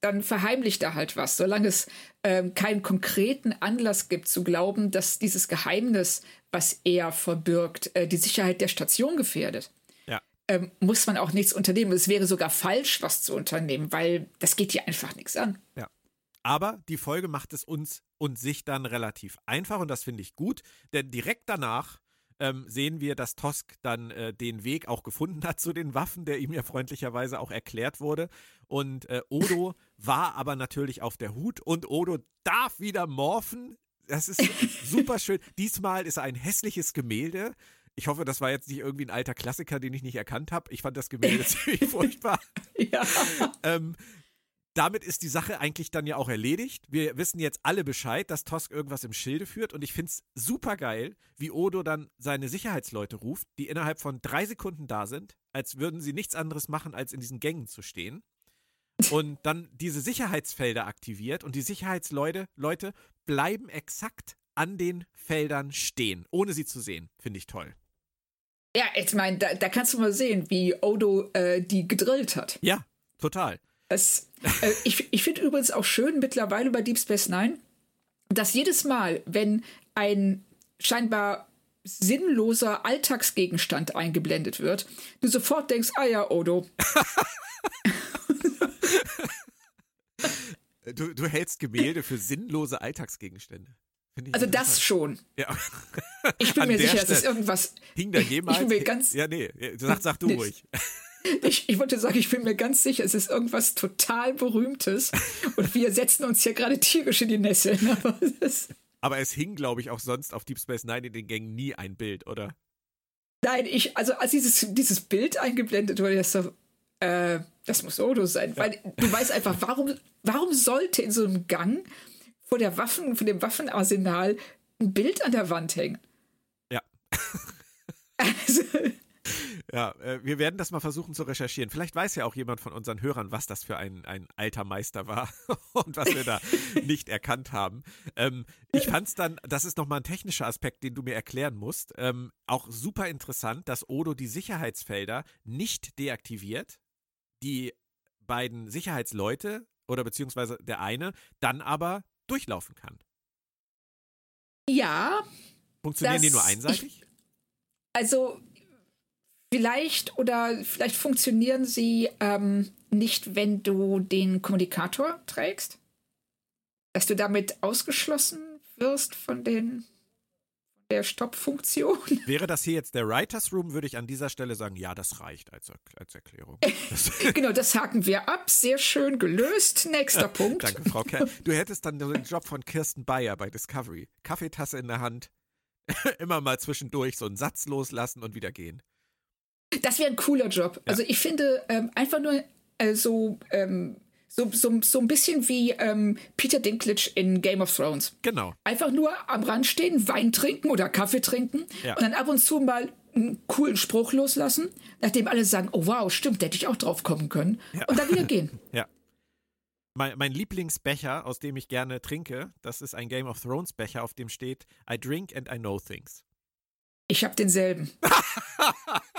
dann verheimlicht er halt was. Solange es ähm, keinen konkreten Anlass gibt zu glauben, dass dieses Geheimnis, was er verbirgt, äh, die Sicherheit der Station gefährdet, ja. ähm, muss man auch nichts unternehmen. Es wäre sogar falsch, was zu unternehmen, weil das geht hier einfach nichts an. Ja. Aber die Folge macht es uns und sich dann relativ einfach und das finde ich gut, denn direkt danach ähm, sehen wir, dass Tosk dann äh, den Weg auch gefunden hat zu den Waffen, der ihm ja freundlicherweise auch erklärt wurde. Und äh, Odo war aber natürlich auf der Hut und Odo darf wieder morphen. das ist super schön. Diesmal ist ein hässliches Gemälde. Ich hoffe, das war jetzt nicht irgendwie ein alter Klassiker, den ich nicht erkannt habe. Ich fand das Gemälde ziemlich furchtbar. Ja. Ähm, damit ist die Sache eigentlich dann ja auch erledigt. Wir wissen jetzt alle Bescheid, dass Tosk irgendwas im Schilde führt und ich finde es super geil, wie Odo dann seine Sicherheitsleute ruft, die innerhalb von drei Sekunden da sind, als würden sie nichts anderes machen, als in diesen Gängen zu stehen. Und dann diese Sicherheitsfelder aktiviert und die Sicherheitsleute Leute bleiben exakt an den Feldern stehen, ohne sie zu sehen. Finde ich toll. Ja, ich meine, da, da, kannst du mal sehen, wie Odo äh, die gedrillt hat. Ja, total. Das, äh, ich ich finde übrigens auch schön mittlerweile bei Deep Space Nine, dass jedes Mal, wenn ein scheinbar sinnloser Alltagsgegenstand eingeblendet wird, du sofort denkst, ah ja, Odo. du, du hältst Gemälde für sinnlose Alltagsgegenstände. Also das schon. Ja. Ich bin mir sicher, es ist irgendwas. Hing da jemals? Ich bin mir ganz. Ja, nee, sag, sag du nee. ruhig. Ich, ich wollte sagen, ich bin mir ganz sicher, es ist irgendwas total Berühmtes und wir setzen uns hier gerade tierisch in die Nässe. Aber, Aber es hing, glaube ich, auch sonst auf Deep Space Nine in den Gängen nie ein Bild, oder? Nein, ich, also als dieses, dieses Bild eingeblendet wurde, das so, äh, das muss Odo sein, ja. weil du weißt einfach, warum, warum sollte in so einem Gang vor der Waffen, vor dem Waffenarsenal ein Bild an der Wand hängen? Ja. Also, ja, äh, wir werden das mal versuchen zu recherchieren. Vielleicht weiß ja auch jemand von unseren Hörern, was das für ein, ein alter Meister war und was wir da nicht erkannt haben. Ähm, ich fand es dann, das ist nochmal ein technischer Aspekt, den du mir erklären musst, ähm, auch super interessant, dass Odo die Sicherheitsfelder nicht deaktiviert, die beiden Sicherheitsleute oder beziehungsweise der eine dann aber durchlaufen kann. Ja. Funktionieren die nur einseitig? Ich, also Vielleicht oder vielleicht funktionieren sie ähm, nicht, wenn du den Kommunikator trägst. Dass du damit ausgeschlossen wirst von den der Stoppfunktion. Wäre das hier jetzt der Writers Room, würde ich an dieser Stelle sagen, ja, das reicht als, als Erklärung. Genau, das haken wir ab. Sehr schön gelöst. Nächster Punkt. Danke, Frau Kerr. Du hättest dann den Job von Kirsten Bayer bei Discovery. Kaffeetasse in der Hand, immer mal zwischendurch so einen Satz loslassen und wieder gehen. Das wäre ein cooler Job. Ja. Also ich finde ähm, einfach nur äh, so, ähm, so, so, so ein bisschen wie ähm, Peter Dinklage in Game of Thrones. Genau. Einfach nur am Rand stehen, Wein trinken oder Kaffee trinken ja. und dann ab und zu mal einen coolen Spruch loslassen, nachdem alle sagen, oh wow, stimmt, da hätte ich auch drauf kommen können. Ja. Und dann wieder gehen. ja. Mein, mein, Lieblingsbecher, aus dem ich gerne trinke, das ist ein Game of Thrones Becher, auf dem steht I drink and I know things. Ich habe denselben.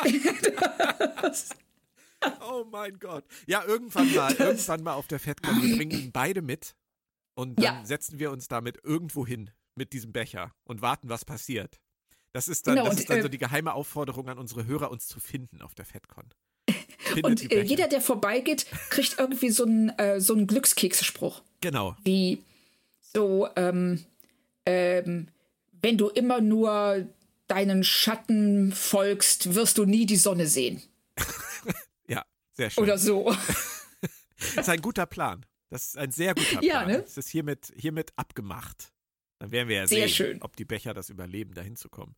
oh mein Gott. Ja, irgendwann mal, irgendwann mal auf der FedCon. Wir bringen ihn beide mit und dann ja. setzen wir uns damit irgendwo hin mit diesem Becher und warten, was passiert. Das ist dann, genau, das und, ist dann äh, so die geheime Aufforderung an unsere Hörer, uns zu finden auf der FedCon. und äh, jeder, der vorbeigeht, kriegt irgendwie so einen, äh, so einen Glückskeksspruch. Genau. Wie so, ähm, ähm, wenn du immer nur deinen Schatten folgst, wirst du nie die Sonne sehen. ja, sehr schön. Oder so. das ist ein guter Plan. Das ist ein sehr guter Plan. Ja, ne? Das ist hiermit, hiermit abgemacht. Dann werden wir ja sehr sehen, schön. ob die Becher das überleben, dahin zu kommen.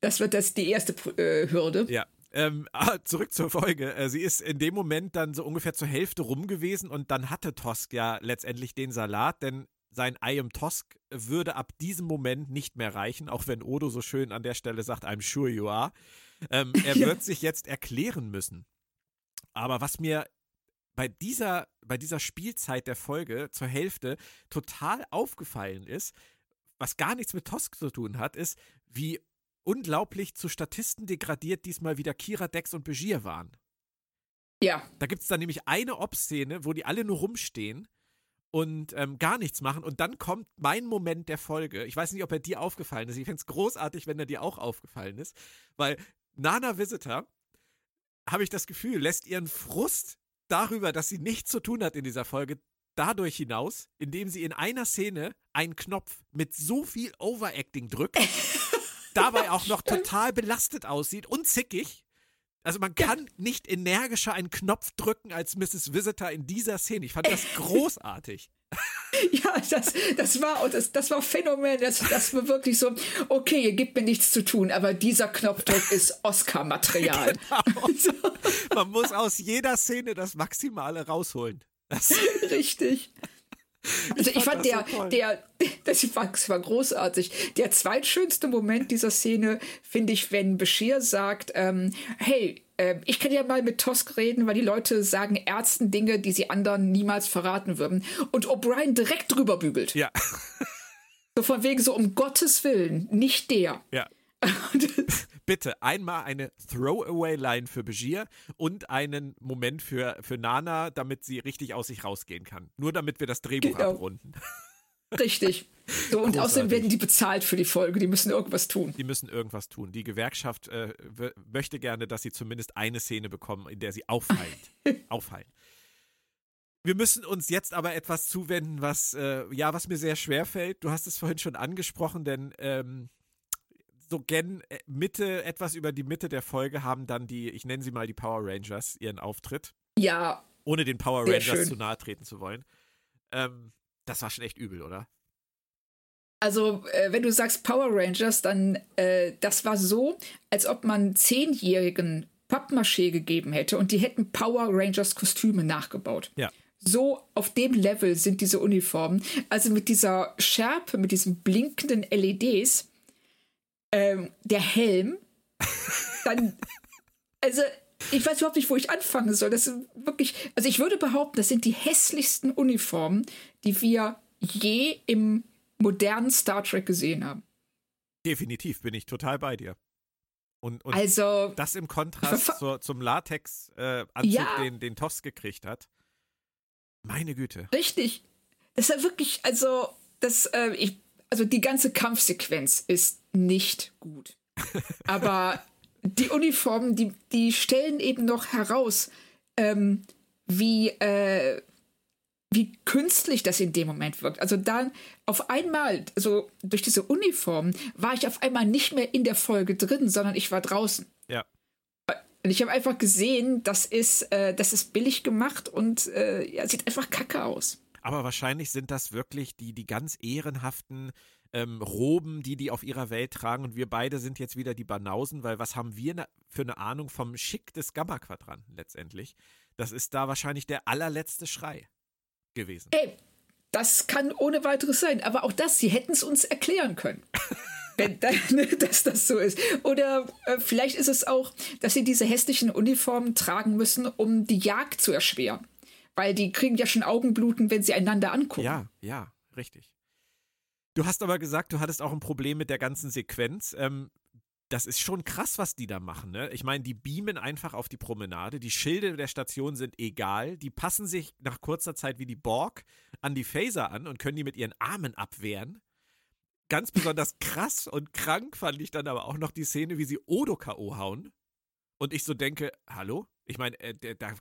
Das wird das die erste äh, Hürde. Ja. Ähm, ah, zurück zur Folge. Äh, sie ist in dem Moment dann so ungefähr zur Hälfte rum gewesen und dann hatte Tosk ja letztendlich den Salat, denn sein I am Tosk würde ab diesem Moment nicht mehr reichen, auch wenn Odo so schön an der Stelle sagt, I'm sure you are. Ähm, er wird sich jetzt erklären müssen. Aber was mir bei dieser, bei dieser Spielzeit der Folge zur Hälfte total aufgefallen ist, was gar nichts mit Tosk zu tun hat, ist, wie unglaublich zu Statisten degradiert diesmal wieder Kira, Dex und Begier waren. Ja. Da gibt es dann nämlich eine Ob-Szene, wo die alle nur rumstehen und ähm, gar nichts machen. Und dann kommt mein Moment der Folge. Ich weiß nicht, ob er dir aufgefallen ist. Ich fände es großartig, wenn er dir auch aufgefallen ist. Weil Nana Visitor, habe ich das Gefühl, lässt ihren Frust darüber, dass sie nichts zu tun hat in dieser Folge, dadurch hinaus, indem sie in einer Szene einen Knopf mit so viel Overacting drückt, dabei auch noch total belastet aussieht und zickig also man kann nicht energischer einen Knopf drücken als Mrs. Visitor in dieser Szene. Ich fand das großartig. Ja, das, das war das, das war Phänomen. Das, das war wirklich so, okay, ihr gebt mir nichts zu tun, aber dieser Knopfdruck ist Oscar-Material. Genau. Man muss aus jeder Szene das Maximale rausholen. Das Richtig. Also ich, ich fand, der, so der, das war, das war großartig. Der zweitschönste Moment dieser Szene finde ich, wenn Bashir sagt, ähm, hey, äh, ich kann ja mal mit Tosk reden, weil die Leute sagen Ärzten Dinge, die sie anderen niemals verraten würden. Und O'Brien direkt drüber bügelt. Ja. So von wegen so, um Gottes Willen, nicht der. Ja. Bitte einmal eine Throwaway-Line für Begier und einen Moment für, für Nana, damit sie richtig aus sich rausgehen kann. Nur damit wir das Drehbuch genau. abrunden. Richtig. So, und Großartig. außerdem werden die bezahlt für die Folge. Die müssen irgendwas tun. Die müssen irgendwas tun. Die Gewerkschaft äh, möchte gerne, dass sie zumindest eine Szene bekommen, in der sie auffallen. auffallen. Wir müssen uns jetzt aber etwas zuwenden, was äh, ja, was mir sehr schwer fällt. Du hast es vorhin schon angesprochen, denn ähm, so gen äh, Mitte, etwas über die Mitte der Folge haben dann die, ich nenne sie mal die Power Rangers, ihren Auftritt. Ja. Ohne den Power Rangers schön. zu nahe treten zu wollen. Ähm, das war schon echt übel, oder? Also, äh, wenn du sagst Power Rangers, dann äh, das war so, als ob man zehnjährigen Pappmaché gegeben hätte und die hätten Power Rangers Kostüme nachgebaut. Ja. So auf dem Level sind diese Uniformen. Also mit dieser Schärpe, mit diesen blinkenden LEDs ähm, der Helm, dann, also ich weiß überhaupt nicht, wo ich anfangen soll. Das sind wirklich, also ich würde behaupten, das sind die hässlichsten Uniformen, die wir je im modernen Star Trek gesehen haben. Definitiv, bin ich total bei dir. Und, und also, das im Kontrast zur, zum Latex-Anzug, äh, ja, den, den Toss gekriegt hat. Meine Güte. Richtig. Das ist ja wirklich, also, das, äh, ich, also die ganze Kampfsequenz ist nicht gut. Aber die Uniformen, die, die stellen eben noch heraus, ähm, wie, äh, wie künstlich das in dem Moment wirkt. Also dann auf einmal, also durch diese Uniform, war ich auf einmal nicht mehr in der Folge drin, sondern ich war draußen. Ja. Und ich habe einfach gesehen, das ist, äh, das ist billig gemacht und äh, ja, sieht einfach kacke aus. Aber wahrscheinlich sind das wirklich die, die ganz ehrenhaften ähm, Roben, die die auf ihrer Welt tragen. Und wir beide sind jetzt wieder die Banausen, weil was haben wir ne, für eine Ahnung vom Schick des Gamma-Quadranten letztendlich? Das ist da wahrscheinlich der allerletzte Schrei gewesen. Ey, das kann ohne weiteres sein. Aber auch das, sie hätten es uns erklären können. Wenn, dass das so ist. Oder äh, vielleicht ist es auch, dass sie diese hässlichen Uniformen tragen müssen, um die Jagd zu erschweren. Weil die kriegen ja schon Augenbluten, wenn sie einander angucken. Ja, ja, richtig. Du hast aber gesagt, du hattest auch ein Problem mit der ganzen Sequenz. Ähm, das ist schon krass, was die da machen. Ne? Ich meine, die beamen einfach auf die Promenade. Die Schilde der Station sind egal. Die passen sich nach kurzer Zeit wie die Borg an die Phaser an und können die mit ihren Armen abwehren. Ganz besonders krass und krank fand ich dann aber auch noch die Szene, wie sie Odo K.O. hauen. Und ich so denke, hallo? Ich meine, äh, der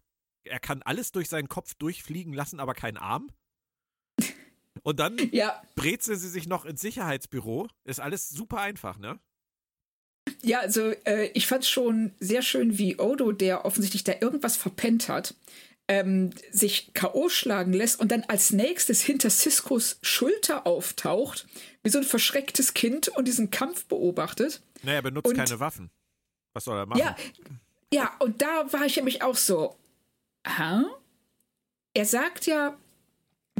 er kann alles durch seinen Kopf durchfliegen lassen, aber keinen Arm. Und dann ja. brezeln sie sich noch ins Sicherheitsbüro. Ist alles super einfach, ne? Ja, also äh, ich fand schon sehr schön, wie Odo, der offensichtlich da irgendwas verpennt hat, ähm, sich K.O. schlagen lässt und dann als nächstes hinter Ciscos Schulter auftaucht, wie so ein verschrecktes Kind und diesen Kampf beobachtet. Naja, er benutzt und, keine Waffen. Was soll er machen? Ja, ja, und da war ich nämlich auch so, Hä? Er sagt ja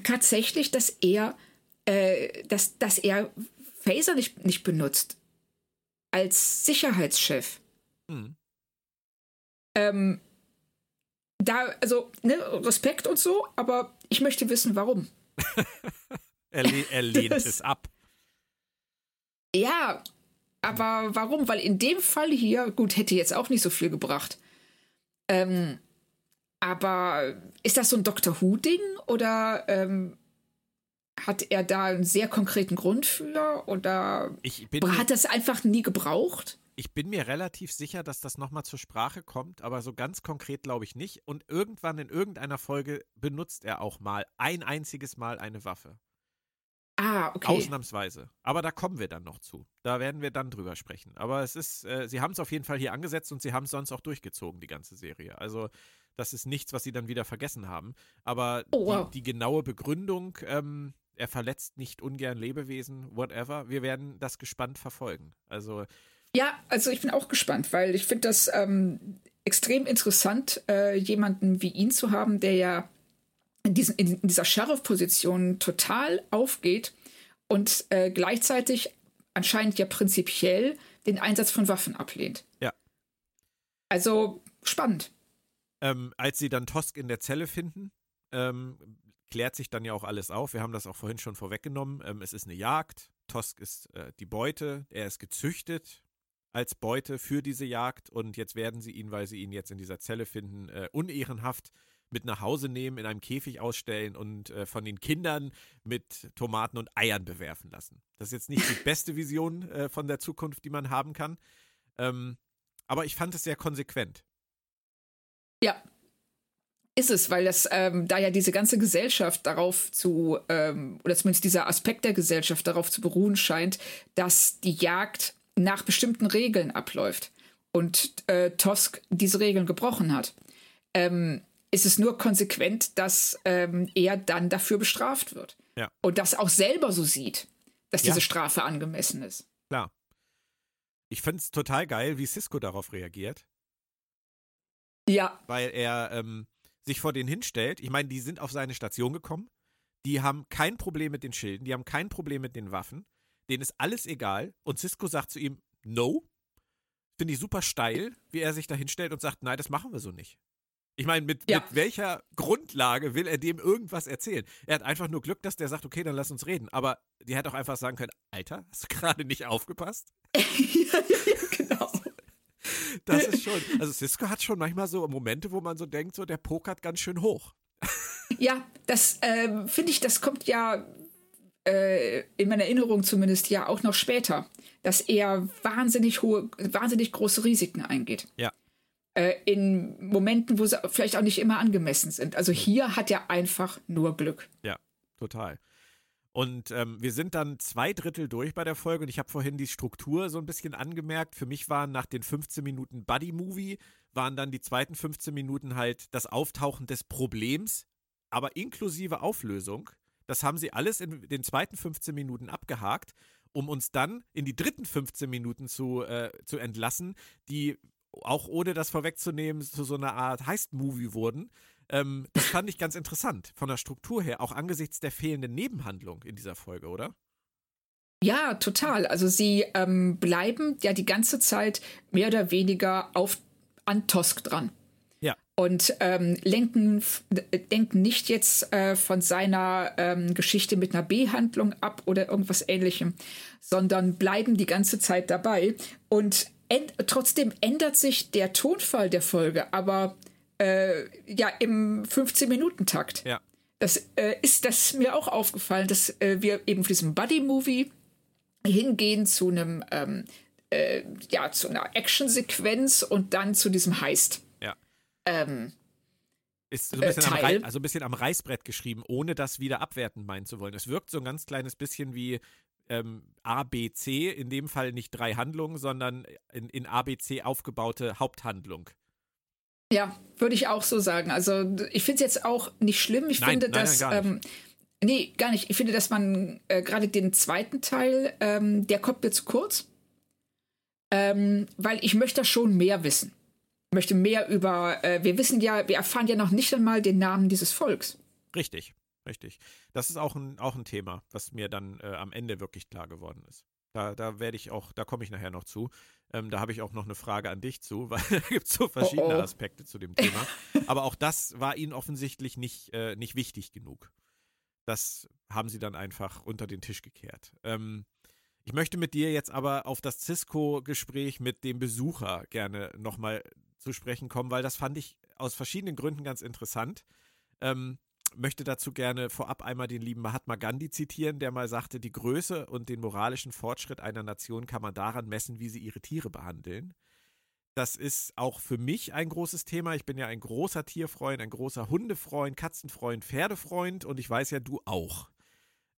tatsächlich, dass er, äh, dass, dass er Phaser nicht, nicht benutzt. Als Sicherheitschef. Hm. Ähm, da, also, ne, Respekt und so, aber ich möchte wissen, warum. er, le er lehnt das, es ab. Ja, aber warum? Weil in dem Fall hier, gut, hätte jetzt auch nicht so viel gebracht. Ähm, aber ist das so ein Doctor Who-Ding oder ähm, hat er da einen sehr konkreten Grund für oder hat das einfach nie gebraucht? Ich bin mir relativ sicher, dass das nochmal zur Sprache kommt, aber so ganz konkret glaube ich nicht. Und irgendwann in irgendeiner Folge benutzt er auch mal ein einziges Mal eine Waffe. Ah, okay. Ausnahmsweise. Aber da kommen wir dann noch zu. Da werden wir dann drüber sprechen. Aber es ist, äh, sie haben es auf jeden Fall hier angesetzt und sie haben es sonst auch durchgezogen, die ganze Serie. Also das ist nichts, was sie dann wieder vergessen haben. Aber oh, wow. die, die, genaue Begründung, ähm, er verletzt nicht ungern Lebewesen, whatever. Wir werden das gespannt verfolgen. Also ja, also ich bin auch gespannt, weil ich finde das ähm, extrem interessant, äh, jemanden wie ihn zu haben, der ja in, diesen, in dieser Sheriff-Position total aufgeht und äh, gleichzeitig anscheinend ja prinzipiell den Einsatz von Waffen ablehnt. Ja. Also spannend. Ähm, als sie dann Tosk in der Zelle finden, ähm, klärt sich dann ja auch alles auf. Wir haben das auch vorhin schon vorweggenommen. Ähm, es ist eine Jagd. Tosk ist äh, die Beute. Er ist gezüchtet als Beute für diese Jagd und jetzt werden sie ihn, weil sie ihn jetzt in dieser Zelle finden, äh, unehrenhaft mit nach Hause nehmen, in einem Käfig ausstellen und äh, von den Kindern mit Tomaten und Eiern bewerfen lassen. Das ist jetzt nicht die beste Vision äh, von der Zukunft, die man haben kann. Ähm, aber ich fand es sehr konsequent. Ja, ist es, weil das ähm, da ja diese ganze Gesellschaft darauf zu, ähm, oder zumindest dieser Aspekt der Gesellschaft darauf zu beruhen scheint, dass die Jagd nach bestimmten Regeln abläuft und äh, Tosk diese Regeln gebrochen hat. Ähm, ist es nur konsequent, dass ähm, er dann dafür bestraft wird. Ja. Und das auch selber so sieht, dass ja. diese Strafe angemessen ist. Klar. Ich finde es total geil, wie Cisco darauf reagiert. Ja. Weil er ähm, sich vor denen hinstellt. Ich meine, die sind auf seine Station gekommen. Die haben kein Problem mit den Schilden, die haben kein Problem mit den Waffen. Denen ist alles egal. Und Cisco sagt zu ihm, no. Finde ich super steil, wie er sich da hinstellt und sagt, nein, das machen wir so nicht. Ich meine, mit, ja. mit, welcher Grundlage will er dem irgendwas erzählen? Er hat einfach nur Glück, dass der sagt, okay, dann lass uns reden. Aber die hätte auch einfach sagen können, Alter, hast du gerade nicht aufgepasst? ja, ja, ja, genau. Das ist schon, also Cisco hat schon manchmal so Momente, wo man so denkt, so der pokert ganz schön hoch. Ja, das äh, finde ich, das kommt ja äh, in meiner Erinnerung zumindest ja auch noch später, dass er wahnsinnig hohe, wahnsinnig große Risiken eingeht. Ja äh, in Momenten, wo sie vielleicht auch nicht immer angemessen sind. Also hier hat er einfach nur Glück. Ja, total. Und ähm, wir sind dann zwei Drittel durch bei der Folge und ich habe vorhin die Struktur so ein bisschen angemerkt. Für mich waren nach den 15 Minuten Buddy-Movie, waren dann die zweiten 15 Minuten halt das Auftauchen des Problems, aber inklusive Auflösung. Das haben sie alles in den zweiten 15 Minuten abgehakt, um uns dann in die dritten 15 Minuten zu, äh, zu entlassen, die auch ohne das vorwegzunehmen, zu so einer Art Heist-Movie wurden. Ähm, das fand ich ganz interessant von der Struktur her, auch angesichts der fehlenden Nebenhandlung in dieser Folge, oder? Ja, total. Also sie ähm, bleiben ja die ganze Zeit mehr oder weniger auf an Tosk dran. Ja. Und ähm, lenken, denken nicht jetzt äh, von seiner ähm, Geschichte mit einer B-Handlung ab oder irgendwas ähnlichem, sondern bleiben die ganze Zeit dabei. Und trotzdem ändert sich der Tonfall der Folge, aber äh, ja im 15-Minuten-Takt. Ja. Das äh, ist das mir auch aufgefallen, dass äh, wir eben für diesen Buddy-Movie hingehen zu einem ähm, äh, ja zu einer Action-Sequenz und dann zu diesem Heist. Ja. Ähm, ist so ein, bisschen am Rei also ein bisschen am Reißbrett geschrieben, ohne das wieder abwertend meinen zu wollen. Es wirkt so ein ganz kleines bisschen wie ähm, ABC, in dem Fall nicht drei Handlungen, sondern in, in ABC aufgebaute Haupthandlung. Ja, würde ich auch so sagen. Also ich finde es jetzt auch nicht schlimm. Ich nein, finde, nein, dass. Nein, ähm, nee, gar nicht. Ich finde, dass man äh, gerade den zweiten Teil, ähm, der kommt mir zu kurz. Ähm, weil ich möchte schon mehr wissen. Ich möchte mehr über, äh, wir wissen ja, wir erfahren ja noch nicht einmal den Namen dieses Volks. Richtig. Richtig. Das ist auch ein, auch ein Thema, was mir dann äh, am Ende wirklich klar geworden ist. Da, da werde ich auch, da komme ich nachher noch zu. Ähm, da habe ich auch noch eine Frage an dich zu, weil da gibt es so verschiedene oh oh. Aspekte zu dem Thema. Aber auch das war ihnen offensichtlich nicht, äh, nicht wichtig genug. Das haben sie dann einfach unter den Tisch gekehrt. Ähm, ich möchte mit dir jetzt aber auf das Cisco-Gespräch mit dem Besucher gerne nochmal zu sprechen kommen, weil das fand ich aus verschiedenen Gründen ganz interessant. Ähm, möchte dazu gerne vorab einmal den lieben Mahatma Gandhi zitieren, der mal sagte, die Größe und den moralischen Fortschritt einer Nation kann man daran messen, wie sie ihre Tiere behandeln. Das ist auch für mich ein großes Thema. Ich bin ja ein großer Tierfreund, ein großer Hundefreund, Katzenfreund, Pferdefreund und ich weiß ja, du auch.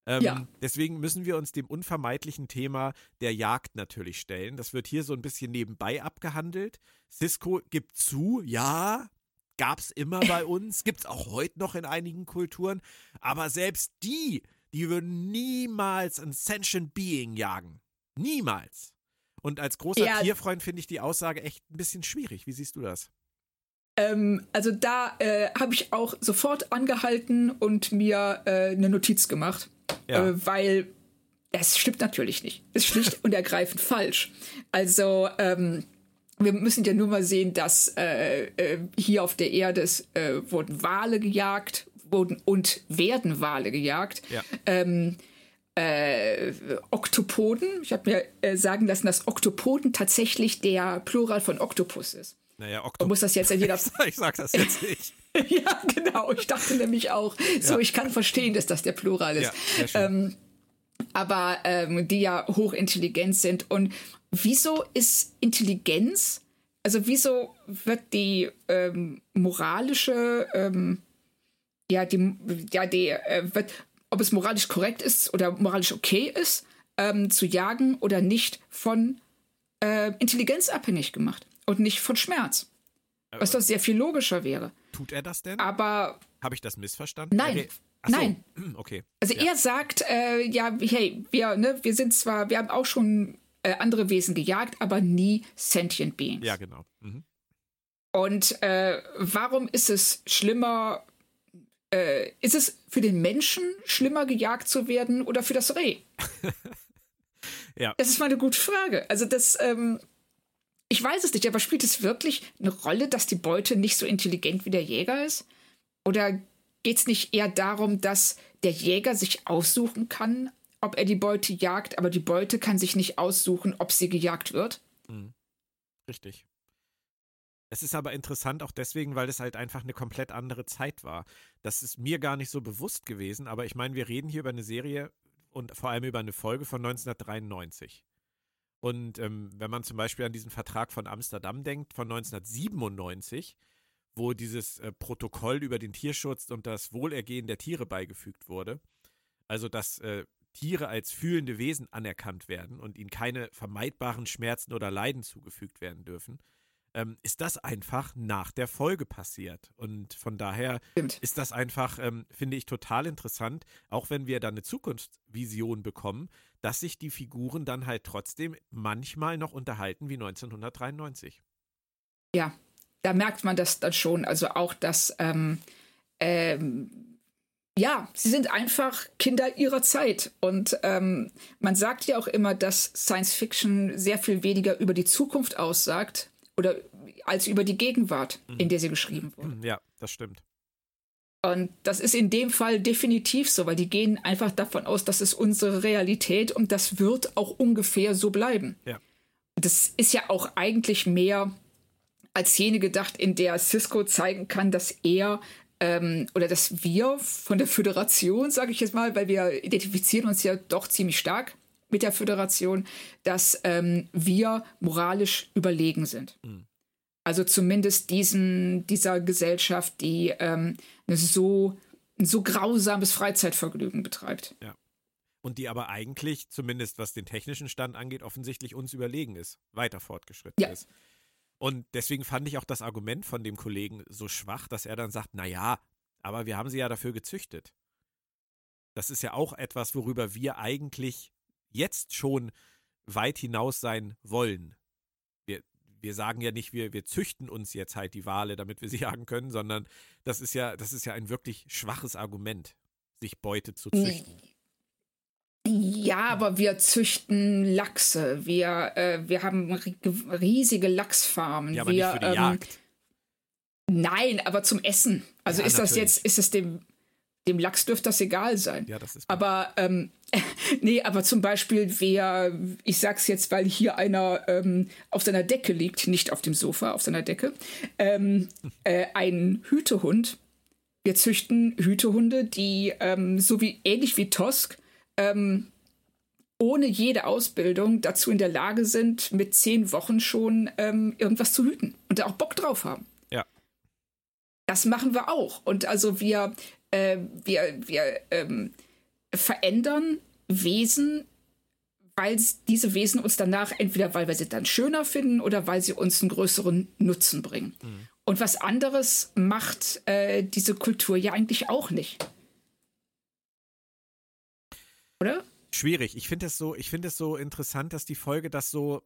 Ähm, ja. Deswegen müssen wir uns dem unvermeidlichen Thema der Jagd natürlich stellen. Das wird hier so ein bisschen nebenbei abgehandelt. Cisco gibt zu, ja, gab es immer bei uns, gibt es auch heute noch in einigen Kulturen. Aber selbst die, die würden niemals ein sentient Being jagen. Niemals. Und als großer Ja. Tierfreund finde ich die Aussage echt ein bisschen schwierig. Wie siehst du das? Ähm, also da äh, habe ich auch sofort angehalten und mir äh, eine Notiz gemacht, Ja. äh, weil es stimmt natürlich nicht. Es ist schlicht und ergreifend falsch. Also ähm, wir müssen ja nur mal sehen, dass äh, äh, hier auf der Erde äh, wurden Wale gejagt, wurden und werden Wale gejagt. Ja. Ähm, äh, Oktopoden. Ich habe mir äh, sagen lassen, dass Oktopoden tatsächlich der Plural von Oktopus ist. Naja, Oktopus. muss das jetzt in jeder ich sag das jetzt nicht. ja, genau. Ich dachte nämlich auch, so, Ja. ich kann verstehen, dass das der Plural ist. Ja, ähm, aber ähm, die ja hochintelligent sind. Und wieso ist Intelligenz, also wieso wird die ähm, moralische, ähm, ja, die, ja, die, äh, wird, ob es moralisch korrekt ist oder moralisch okay ist, ähm, zu jagen oder nicht, von äh, Intelligenz abhängig gemacht und nicht von Schmerz. Was doch sehr viel logischer wäre. Tut er das denn? Aber Habe ich das missverstanden? Nein. So. Nein. Hm, Okay. also Ja. er sagt, äh, ja, hey, wir, ne, wir sind zwar, wir haben auch schon äh, andere Wesen gejagt, aber nie sentient beings. Ja, genau. Mhm. Und äh, warum ist es schlimmer, äh, ist es für den Menschen schlimmer gejagt zu werden oder für das Reh? Ja. Das ist mal eine gute Frage. Also das, ähm, ich weiß es nicht, aber spielt es wirklich eine Rolle, dass die Beute nicht so intelligent wie der Jäger ist? Oder geht es nicht eher darum, dass der Jäger sich aussuchen kann, ob er die Beute jagt, aber die Beute kann sich nicht aussuchen, ob sie gejagt wird? Richtig. Es ist aber interessant auch deswegen, weil es halt einfach eine komplett andere Zeit war. Das ist mir gar nicht so bewusst gewesen, aber ich meine, wir reden hier über eine Serie und vor allem über eine Folge von 1993. Und ähm, wenn man zum Beispiel an diesen Vertrag von Amsterdam denkt, von 1997, wo dieses äh, Protokoll über den Tierschutz und das Wohlergehen der Tiere beigefügt wurde, also dass äh, Tiere als fühlende Wesen anerkannt werden und ihnen keine vermeidbaren Schmerzen oder Leiden zugefügt werden dürfen, ähm, ist das einfach nach der Folge passiert. Und von daher Stimmt. ist das einfach, ähm, finde ich, total interessant, auch wenn wir dann eine Zukunftsvision bekommen, dass sich die Figuren dann halt trotzdem manchmal noch unterhalten wie 1993. Ja, da merkt man das dann schon. Also auch, dass, ähm, ähm, ja, sie sind einfach Kinder ihrer Zeit. Und ähm, man sagt ja auch immer, dass Science Fiction sehr viel weniger über die Zukunft aussagt oder als über die Gegenwart, in der sie geschrieben wurde. Ja, das stimmt. Und das ist in dem Fall definitiv so, weil die gehen einfach davon aus, das ist unsere Realität und das wird auch ungefähr so bleiben. Ja. Das ist ja auch eigentlich mehr als jene gedacht, in der Cisco zeigen kann, dass er ähm, oder dass wir von der Föderation, sage ich jetzt mal, weil wir identifizieren uns ja doch ziemlich stark mit der Föderation, dass ähm, wir moralisch überlegen sind. Also zumindest diesen, dieser Gesellschaft, die ähm, eine so, ein so grausames Freizeitvergnügen betreibt. Und die aber eigentlich, zumindest was den technischen Stand angeht, offensichtlich uns überlegen ist, weiter fortgeschritten Ja. ist. Und deswegen fand ich auch das Argument von dem Kollegen so schwach, dass er dann sagt, na ja, aber wir haben sie ja dafür gezüchtet. Das ist ja auch etwas, worüber wir eigentlich jetzt schon weit hinaus sein wollen. Wir, wir sagen ja nicht, wir, wir züchten uns jetzt halt die Wale, damit wir sie jagen können, sondern das ist ja, das ist ja ein wirklich schwaches Argument, sich Beute zu züchten. Ja, aber wir züchten Lachse. Wir, äh, wir haben ri- riesige Lachsfarmen. Ja, aber wir, nicht für die ähm, Jagd. Nein, aber zum Essen. Also Ja, ist das natürlich. jetzt, ist es dem, dem Lachs dürfte das egal sein. Ja, das ist Aber ähm, nee, aber zum Beispiel, wer, ich sag's jetzt, weil hier einer ähm, auf seiner Decke liegt, nicht auf dem Sofa, auf seiner Decke, ähm, äh, ein Hütehund. Wir züchten Hütehunde, die ähm, so wie ähnlich wie Tosk ähm, ohne jede Ausbildung dazu in der Lage sind, mit zehn Wochen schon ähm, irgendwas zu hüten und da auch Bock drauf haben. Ja. Das machen wir auch. Und also wir, äh, wir, wir ähm, verändern Wesen, weil diese Wesen uns danach entweder, weil wir sie dann schöner finden oder weil sie uns einen größeren Nutzen bringen. Und was anderes macht äh, diese Kultur ja eigentlich auch nicht. oder? Schwierig. Ich finde es so, ich finde es so interessant, dass die Folge das so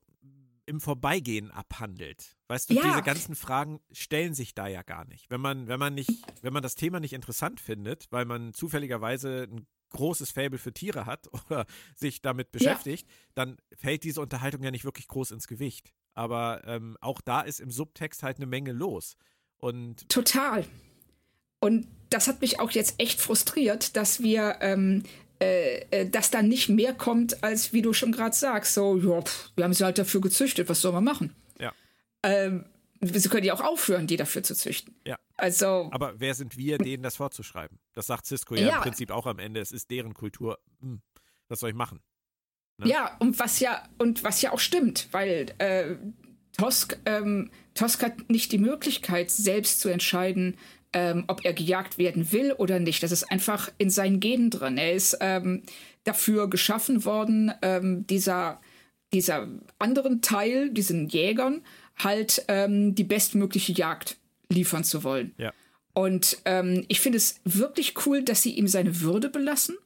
im Vorbeigehen abhandelt. Weißt du, Ja. diese ganzen Fragen stellen sich da ja gar nicht. Wenn man, wenn man nicht, wenn man das Thema nicht interessant findet, weil man zufälligerweise ein großes Faible für Tiere hat oder sich damit beschäftigt, dann fällt diese Unterhaltung ja nicht wirklich groß ins Gewicht. Aber ähm, auch da ist im Subtext halt eine Menge los. Und Total. Und das hat mich auch jetzt echt frustriert, dass wir, ähm, äh, äh, dass da nicht mehr kommt, als wie du schon gerade sagst. So, ja, pff, wir haben sie halt dafür gezüchtet, was soll man machen? ja, Ähm, sie können ja auch aufhören, die dafür zu züchten. ja. Also, Aber wer sind wir, denen das vorzuschreiben? Das sagt Cisco ja, Ja. im Prinzip auch am Ende. Es ist deren Kultur. Hm, was soll ich machen? ne? ja, und was ja, und was ja auch stimmt, weil äh, Tosk, ähm, Tosk hat nicht die Möglichkeit, selbst zu entscheiden, ähm, ob er gejagt werden will oder nicht. Das ist einfach in seinen Genen drin. Er ist ähm, dafür geschaffen worden, ähm, dieser, dieser anderen Teil, diesen Jägern, halt ähm, die bestmögliche Jagd liefern zu wollen. Ja. Und ähm, ich finde es wirklich cool, dass sie ihm seine Würde belassen.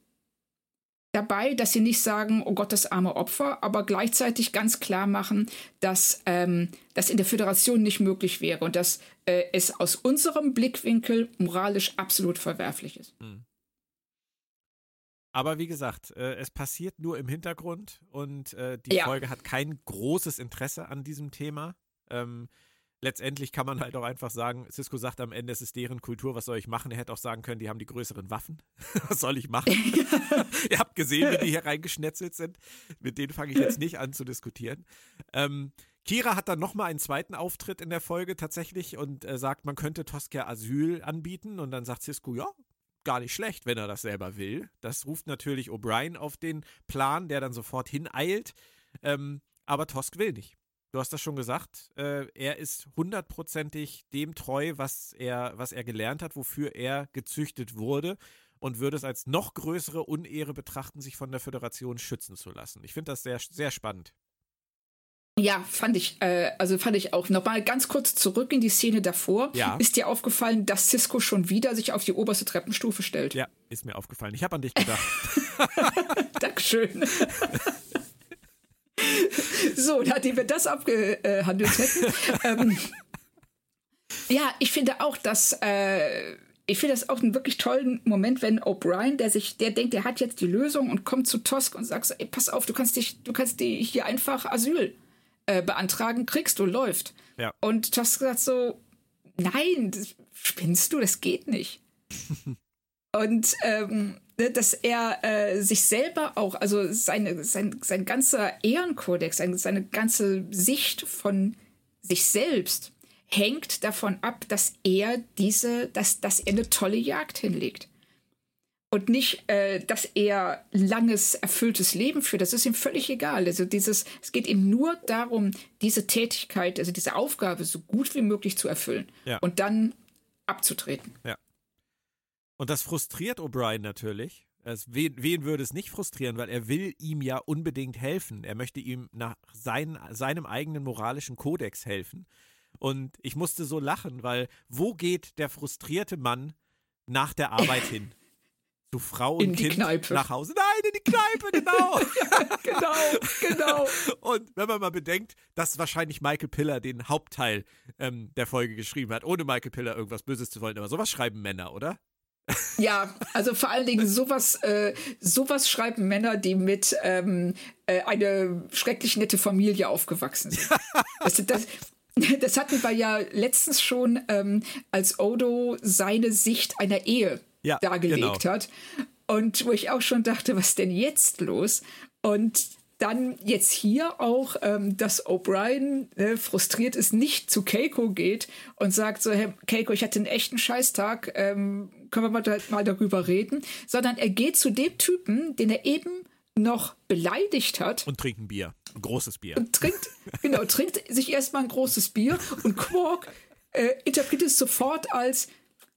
Dabei, dass sie nicht sagen, oh Gott, das arme Opfer, aber gleichzeitig ganz klar machen, dass ähm, das in der Föderation nicht möglich wäre und dass äh, es aus unserem Blickwinkel moralisch absolut verwerflich ist. Aber wie gesagt, äh, es passiert nur im Hintergrund und äh, die Ja. Folge hat kein großes Interesse an diesem Thema. Ähm, letztendlich kann man halt auch einfach sagen, Cisco sagt am Ende, es ist deren Kultur, was soll ich machen? Er hätte auch sagen können, die haben die größeren Waffen. was soll ich machen? Ihr habt gesehen, wie die hier reingeschnetzelt sind. Mit denen fange ich jetzt nicht an zu diskutieren. Ähm, Kira hat dann nochmal einen zweiten Auftritt in der Folge tatsächlich und äh, sagt, man könnte Tosca Asyl anbieten. Und dann sagt Cisco, ja, gar nicht schlecht, wenn er das selber will. Das ruft natürlich O'Brien auf den Plan, der dann sofort hineilt. Ähm, aber Tosk will nicht. Du hast das schon gesagt. Äh, er ist hundertprozentig dem treu, was er, was er gelernt hat, wofür er gezüchtet wurde und würde es als noch größere Unehre betrachten, sich von der Föderation schützen zu lassen. Ich finde das sehr, sehr spannend. Ja, fand ich, äh, also fand ich auch. Nochmal ganz kurz zurück in die Szene davor. Ja. Ist dir aufgefallen, dass Cisco schon wieder sich auf die oberste Treppenstufe stellt? Ja, ist mir aufgefallen. Ich habe an dich gedacht. Dankeschön. so, nachdem wir das abgehandelt hätten. ähm, ja, ich finde auch, dass äh, ich finde das auch einen wirklich tollen Moment, wenn O'Brien, der sich, der denkt, der hat jetzt die Lösung und kommt zu Tosk und sagt, ey, pass auf, du kannst dich, du kannst dir hier einfach Asyl äh, beantragen, kriegst du, läuft. Ja. Und Tosk sagt so, nein, das, spinnst du, das geht nicht. Und ähm, dass er äh, sich selber auch, also seine, sein, sein ganzer Ehrenkodex, seine, seine ganze Sicht von sich selbst hängt davon ab, dass er diese, dass, dass er eine tolle Jagd hinlegt. Und nicht, äh, dass er langes, erfülltes Leben führt. Das ist ihm völlig egal. Also dieses, es geht ihm nur darum, diese Tätigkeit, also diese Aufgabe so gut wie möglich zu erfüllen Ja. und dann abzutreten. Und das frustriert O'Brien natürlich. Es, wen, wen würde es nicht frustrieren, weil er will ihm ja unbedingt helfen. Er möchte ihm nach sein, seinem eigenen moralischen Kodex helfen. Und ich musste so lachen, weil wo geht der frustrierte Mann nach der Arbeit hin? Zu Frau und In die Kind Kneipe. nach Hause? Nein, in die Kneipe, genau. genau, genau. Und wenn man mal bedenkt, dass wahrscheinlich Michael Piller den Hauptteil ähm, der Folge geschrieben hat, ohne Michael Piller irgendwas Böses zu wollen, aber sowas schreiben Männer, oder? Ja, also vor allen Dingen sowas, äh, sowas schreiben Männer, die mit ähm, äh, eine schrecklich nette Familie aufgewachsen sind. Das, das, das hatten wir ja letztens schon, ähm, als Odo seine Sicht einer Ehe Ja, dargelegt genau. hat. Und wo ich auch schon dachte, was denn jetzt los? Und dann jetzt hier auch, ähm, dass O'Brien äh, frustriert ist, nicht zu Keiko geht und sagt so, hey, Keiko, ich hatte einen echten Scheißtag, ähm, können wir mal, da, mal darüber reden, sondern er geht zu dem Typen, den er eben noch beleidigt hat Und trinken Bier. Ein großes Bier. und trinkt, genau, trinkt sich erstmal ein großes Bier und Quark äh, interpretiert es sofort als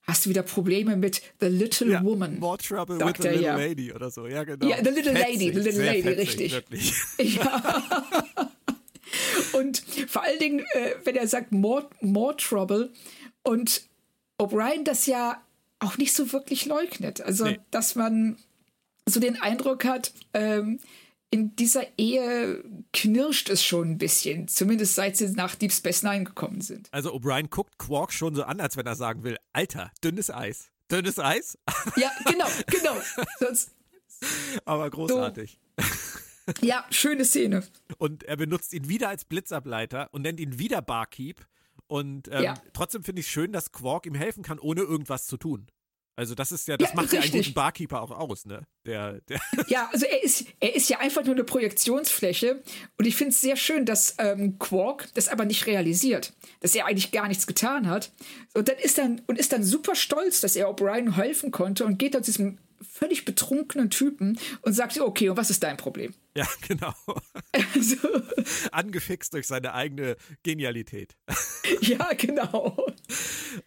Hast du wieder Probleme mit The Little Ja, Woman? More Trouble with the Little ja. Lady oder so. Ja, genau. Ja, The Little Lady, The Little Lady, fetzig, richtig. Wirklich. Ja. und vor allen Dingen, äh, wenn er sagt more, more Trouble und O'Brien das ja auch nicht so wirklich leugnet. Also, Nee. dass man so den Eindruck hat, ähm, in dieser Ehe knirscht es schon ein bisschen, zumindest seit sie nach Deep Space Nine gekommen sind. Also O'Brien guckt Quark schon so an, als wenn er sagen will, Alter, dünnes Eis. Dünnes Eis? Ja, genau, genau. Sonst, Aber großartig. ja, schöne Szene. Und er benutzt ihn wieder als Blitzableiter und nennt ihn wieder Barkeep. Und ähm, Ja. trotzdem finde ich schön, dass Quark ihm helfen kann, ohne irgendwas zu tun. Also das ist ja, das Ja, macht ja einen richtig. guten Barkeeper auch aus, ne? Der, der Ja, also er ist, er ist ja einfach nur eine Projektionsfläche und ich finde es sehr schön, dass ähm, Quark das aber nicht realisiert, dass er eigentlich gar nichts getan hat. Und dann ist dann und ist dann super stolz, dass er O'Brien helfen konnte und geht dann zu diesem völlig betrunkenen Typen und sagt, okay, und was ist dein Problem? ja, genau. Also, Angefixt durch seine eigene Genialität. ja, genau.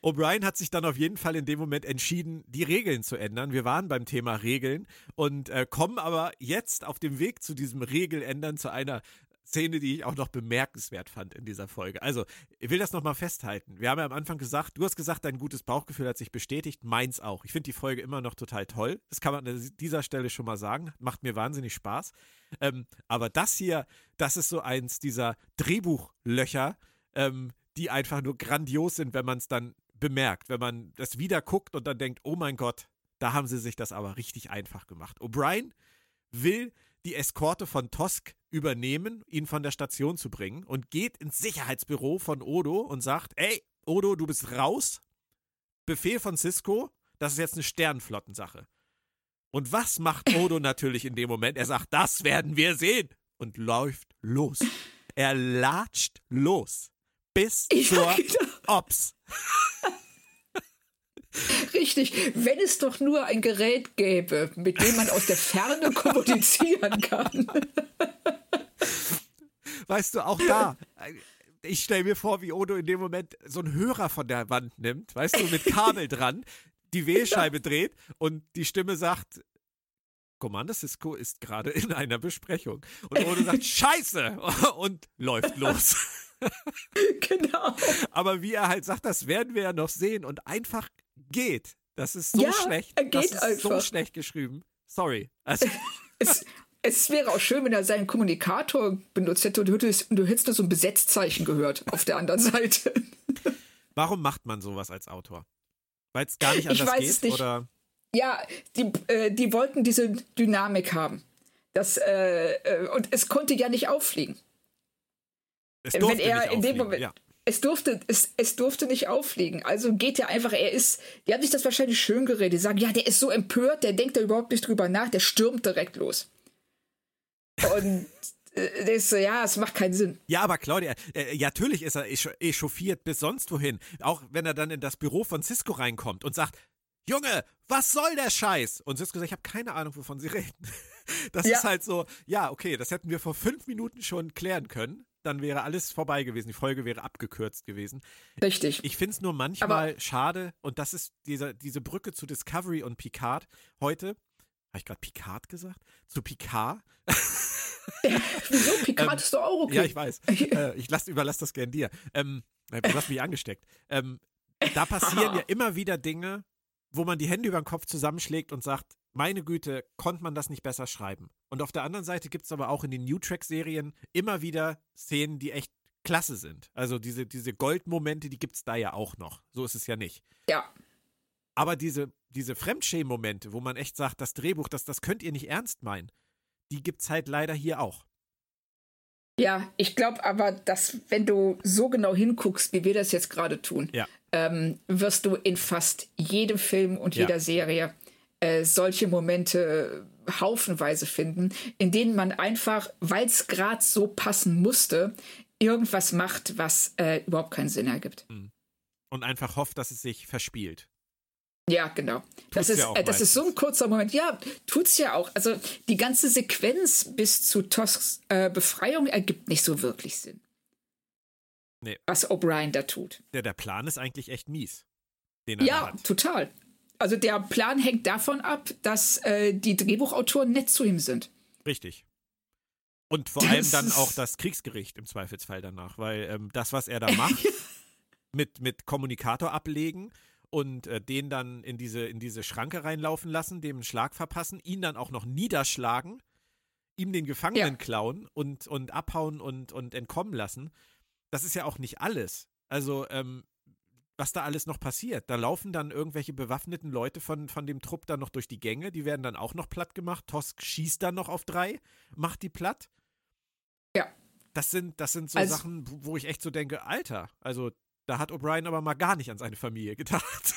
O'Brien hat sich dann auf jeden Fall in dem Moment entschieden, die Regeln zu ändern. Wir waren beim Thema Regeln und äh, kommen aber jetzt auf dem Weg zu diesem Regeländern zu einer Szene, die ich auch noch bemerkenswert fand in dieser Folge. Also, ich will das nochmal festhalten. Wir haben ja am Anfang gesagt, du hast gesagt, dein gutes Bauchgefühl hat sich bestätigt, meins auch. Ich finde die Folge immer noch total toll. Das kann man an dieser Stelle schon mal sagen. Macht mir wahnsinnig Spaß. Ähm, aber das hier, das ist so eins dieser Drehbuchlöcher, ähm, die einfach nur grandios sind, wenn man es dann bemerkt, wenn man das wieder guckt und dann denkt, oh mein Gott, da haben sie sich das aber richtig einfach gemacht. O'Brien will die Eskorte von Tosk übernehmen, ihn von der Station zu bringen und geht ins Sicherheitsbüro von Odo und sagt, ey, Odo, du bist raus. Befehl von Cisco, das ist jetzt eine Sternenflottensache. Und was macht Odo natürlich in dem Moment? Er sagt, das werden wir sehen und läuft los. Er latscht los bis Ja, zur. Ops. Richtig. Wenn es doch nur ein Gerät gäbe, mit dem man aus der Ferne kommunizieren kann. Weißt du, auch da. Ich stelle mir vor, wie Odo in dem Moment so einen Hörer von der Wand nimmt, weißt du, mit Kabel dran, die Wählscheibe dreht und die Stimme sagt, Commander Cisco ist gerade in einer Besprechung. Und Odo sagt, Scheiße! Und läuft los. genau. Aber wie er halt sagt, das werden wir ja noch sehen und einfach geht. Das ist so Ja, schlecht. er das geht ist so einfach. schlecht geschrieben. Sorry. Also, Es, es wäre auch schön, wenn er seinen Kommunikator benutzt hätte und du hättest, du hättest nur so ein Besetzzeichen gehört auf der anderen Seite. warum macht man sowas als Autor? Weil es gar nicht Ich anders weiß geht? es nicht. Oder? Ja, die, äh, die wollten diese Dynamik haben. Das, äh, äh, und es konnte ja nicht auffliegen. Es Wenn durfte er nicht in dem Moment- Ja. Es durfte, es, es durfte nicht auffliegen. Also geht er einfach, er ist, die haben sich das wahrscheinlich schön geredet. Die sagen, ja, der ist so empört, der denkt da überhaupt nicht drüber nach, der stürmt direkt los. Und äh, der ist so, ja, es macht keinen Sinn. Ja, aber Claudia, äh, ja, natürlich ist er echa- echauffiert bis sonst wohin. Auch wenn er dann in das Büro von Cisco reinkommt und sagt, Junge, was soll der Scheiß? Und Cisco sagt, ich habe keine Ahnung, wovon sie reden. Das Ja. ist halt so, ja, okay, das hätten wir vor fünf Minuten schon klären können. Dann wäre alles vorbei gewesen. Die Folge wäre abgekürzt gewesen. Richtig. Ich finde es nur manchmal schade, und das ist diese, diese Brücke zu Discovery und Picard heute. Habe ich gerade Picard gesagt? Zu Picard? Wieso? Picard ist doch auch okay. Ähm, Ja, ich weiß. äh, ich lass, überlass das gern dir. Ähm, du hast mich angesteckt. Ähm, da passieren ja immer wieder Dinge, wo man die Hände über den Kopf zusammenschlägt und sagt, meine Güte, konnte man das nicht besser schreiben? Und auf der anderen Seite gibt es aber auch in den New Track-Serien immer wieder Szenen, die echt klasse sind. Also diese, diese Goldmomente, die gibt es da ja auch noch. So ist es ja nicht. Ja. Aber diese, diese Fremdschämen-Momente, wo man echt sagt, das Drehbuch, das, das könnt ihr nicht ernst meinen, die gibt es halt leider hier auch. Ja, ich glaube aber, dass wenn du so genau hinguckst, wie wir das jetzt gerade tun, Ja. ähm, wirst du in fast jedem Film und Ja. jeder Serie äh, solche Momente äh, haufenweise finden, in denen man einfach, weil es gerade so passen musste, irgendwas macht, was äh, überhaupt keinen Sinn ergibt. Und einfach hofft, dass es sich verspielt. Ja, genau. Das, ist, ja äh, das ist so ein kurzer Moment. Ja, tut's ja auch. Also die ganze Sequenz bis zu Tosks äh, Befreiung ergibt nicht so wirklich Sinn. Nee. Was O'Brien da tut. Der, der Plan ist eigentlich echt mies. Er Ja, total. Also der Plan hängt davon ab, dass äh, die Drehbuchautoren nett zu ihm sind. Richtig. Und vor allem Das dann ist- auch das Kriegsgericht im Zweifelsfall danach, weil ähm, das, was er da macht, mit, mit Kommunikator ablegen und äh, den dann in diese, in diese Schranke reinlaufen lassen, dem einen Schlag verpassen, ihn dann auch noch niederschlagen, ihm den Gefangenen ja. klauen und, und abhauen und, und entkommen lassen. Das ist ja auch nicht alles. Also, ähm, was da alles noch passiert. Da laufen dann irgendwelche bewaffneten Leute von, von dem Trupp dann noch durch die Gänge, die werden dann auch noch platt gemacht. Tosk schießt dann noch auf drei, macht die platt. Ja. Das sind, das sind so also, Sachen, wo ich echt so denke, Alter, also da hat O'Brien aber mal gar nicht an seine Familie gedacht.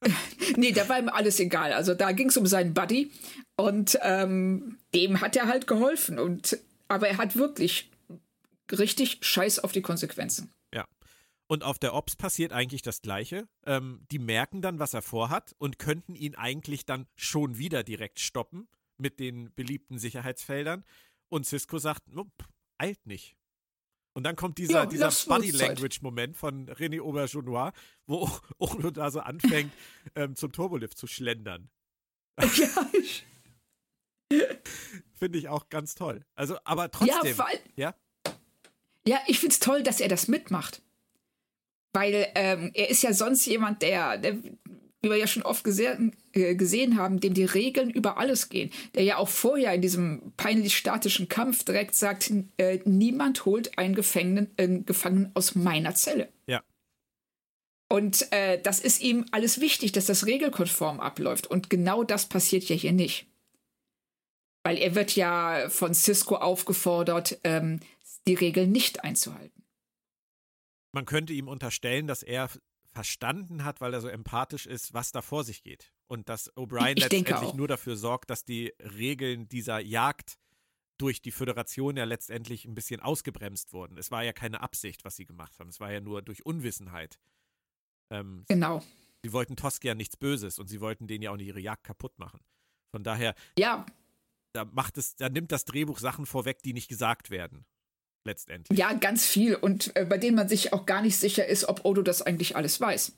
nee, da war ihm alles egal. Also da ging es um seinen Buddy und ähm, dem hat er halt geholfen. Und, aber er hat wirklich richtig Scheiß auf die Konsequenzen. Ja. Und auf der Ops passiert eigentlich das Gleiche. Ähm, die merken dann, was er vorhat und könnten ihn eigentlich dann schon wieder direkt stoppen mit den beliebten Sicherheitsfeldern. Und Cisco sagt, eilt nicht. Und dann kommt dieser, ja, dieser Body-Language-Moment von René Auberjonois, wo Ono da so anfängt, ähm, zum Turbolift zu schlendern. Ja, ich. Finde ich auch ganz toll. Also, aber trotzdem. Ja, ja? ja ich finde es toll, dass er das mitmacht. Weil ähm, er ist ja sonst jemand, der, der wie wir ja schon oft gesehen, äh, gesehen haben, dem die Regeln über alles gehen. Der ja auch vorher in diesem peinlich statischen Kampf direkt sagt, äh, niemand holt einen Gefangenen, äh, Gefangenen aus meiner Zelle. Ja. Und äh, das ist ihm alles wichtig, dass das regelkonform abläuft. Und genau das passiert ja hier nicht. Weil er wird ja von Cisco aufgefordert, ähm, die Regeln nicht einzuhalten. Man könnte ihm unterstellen, dass er verstanden hat, weil er so empathisch ist, was da vor sich geht. Und dass O'Brien letztendlich nur dafür sorgt, dass die Regeln dieser Jagd durch die Föderation ja letztendlich ein bisschen ausgebremst wurden. Es war ja keine Absicht, was sie gemacht haben. Es war ja nur durch Unwissenheit. Ähm, genau. Sie wollten Tosk ja nichts Böses und sie wollten denen ja auch nicht ihre Jagd kaputt machen. Von daher, ja. da macht es, da nimmt das Drehbuch Sachen vorweg, die nicht gesagt werden letztendlich. Ja, ganz viel und äh, bei denen man sich auch gar nicht sicher ist, ob Odo das eigentlich alles weiß.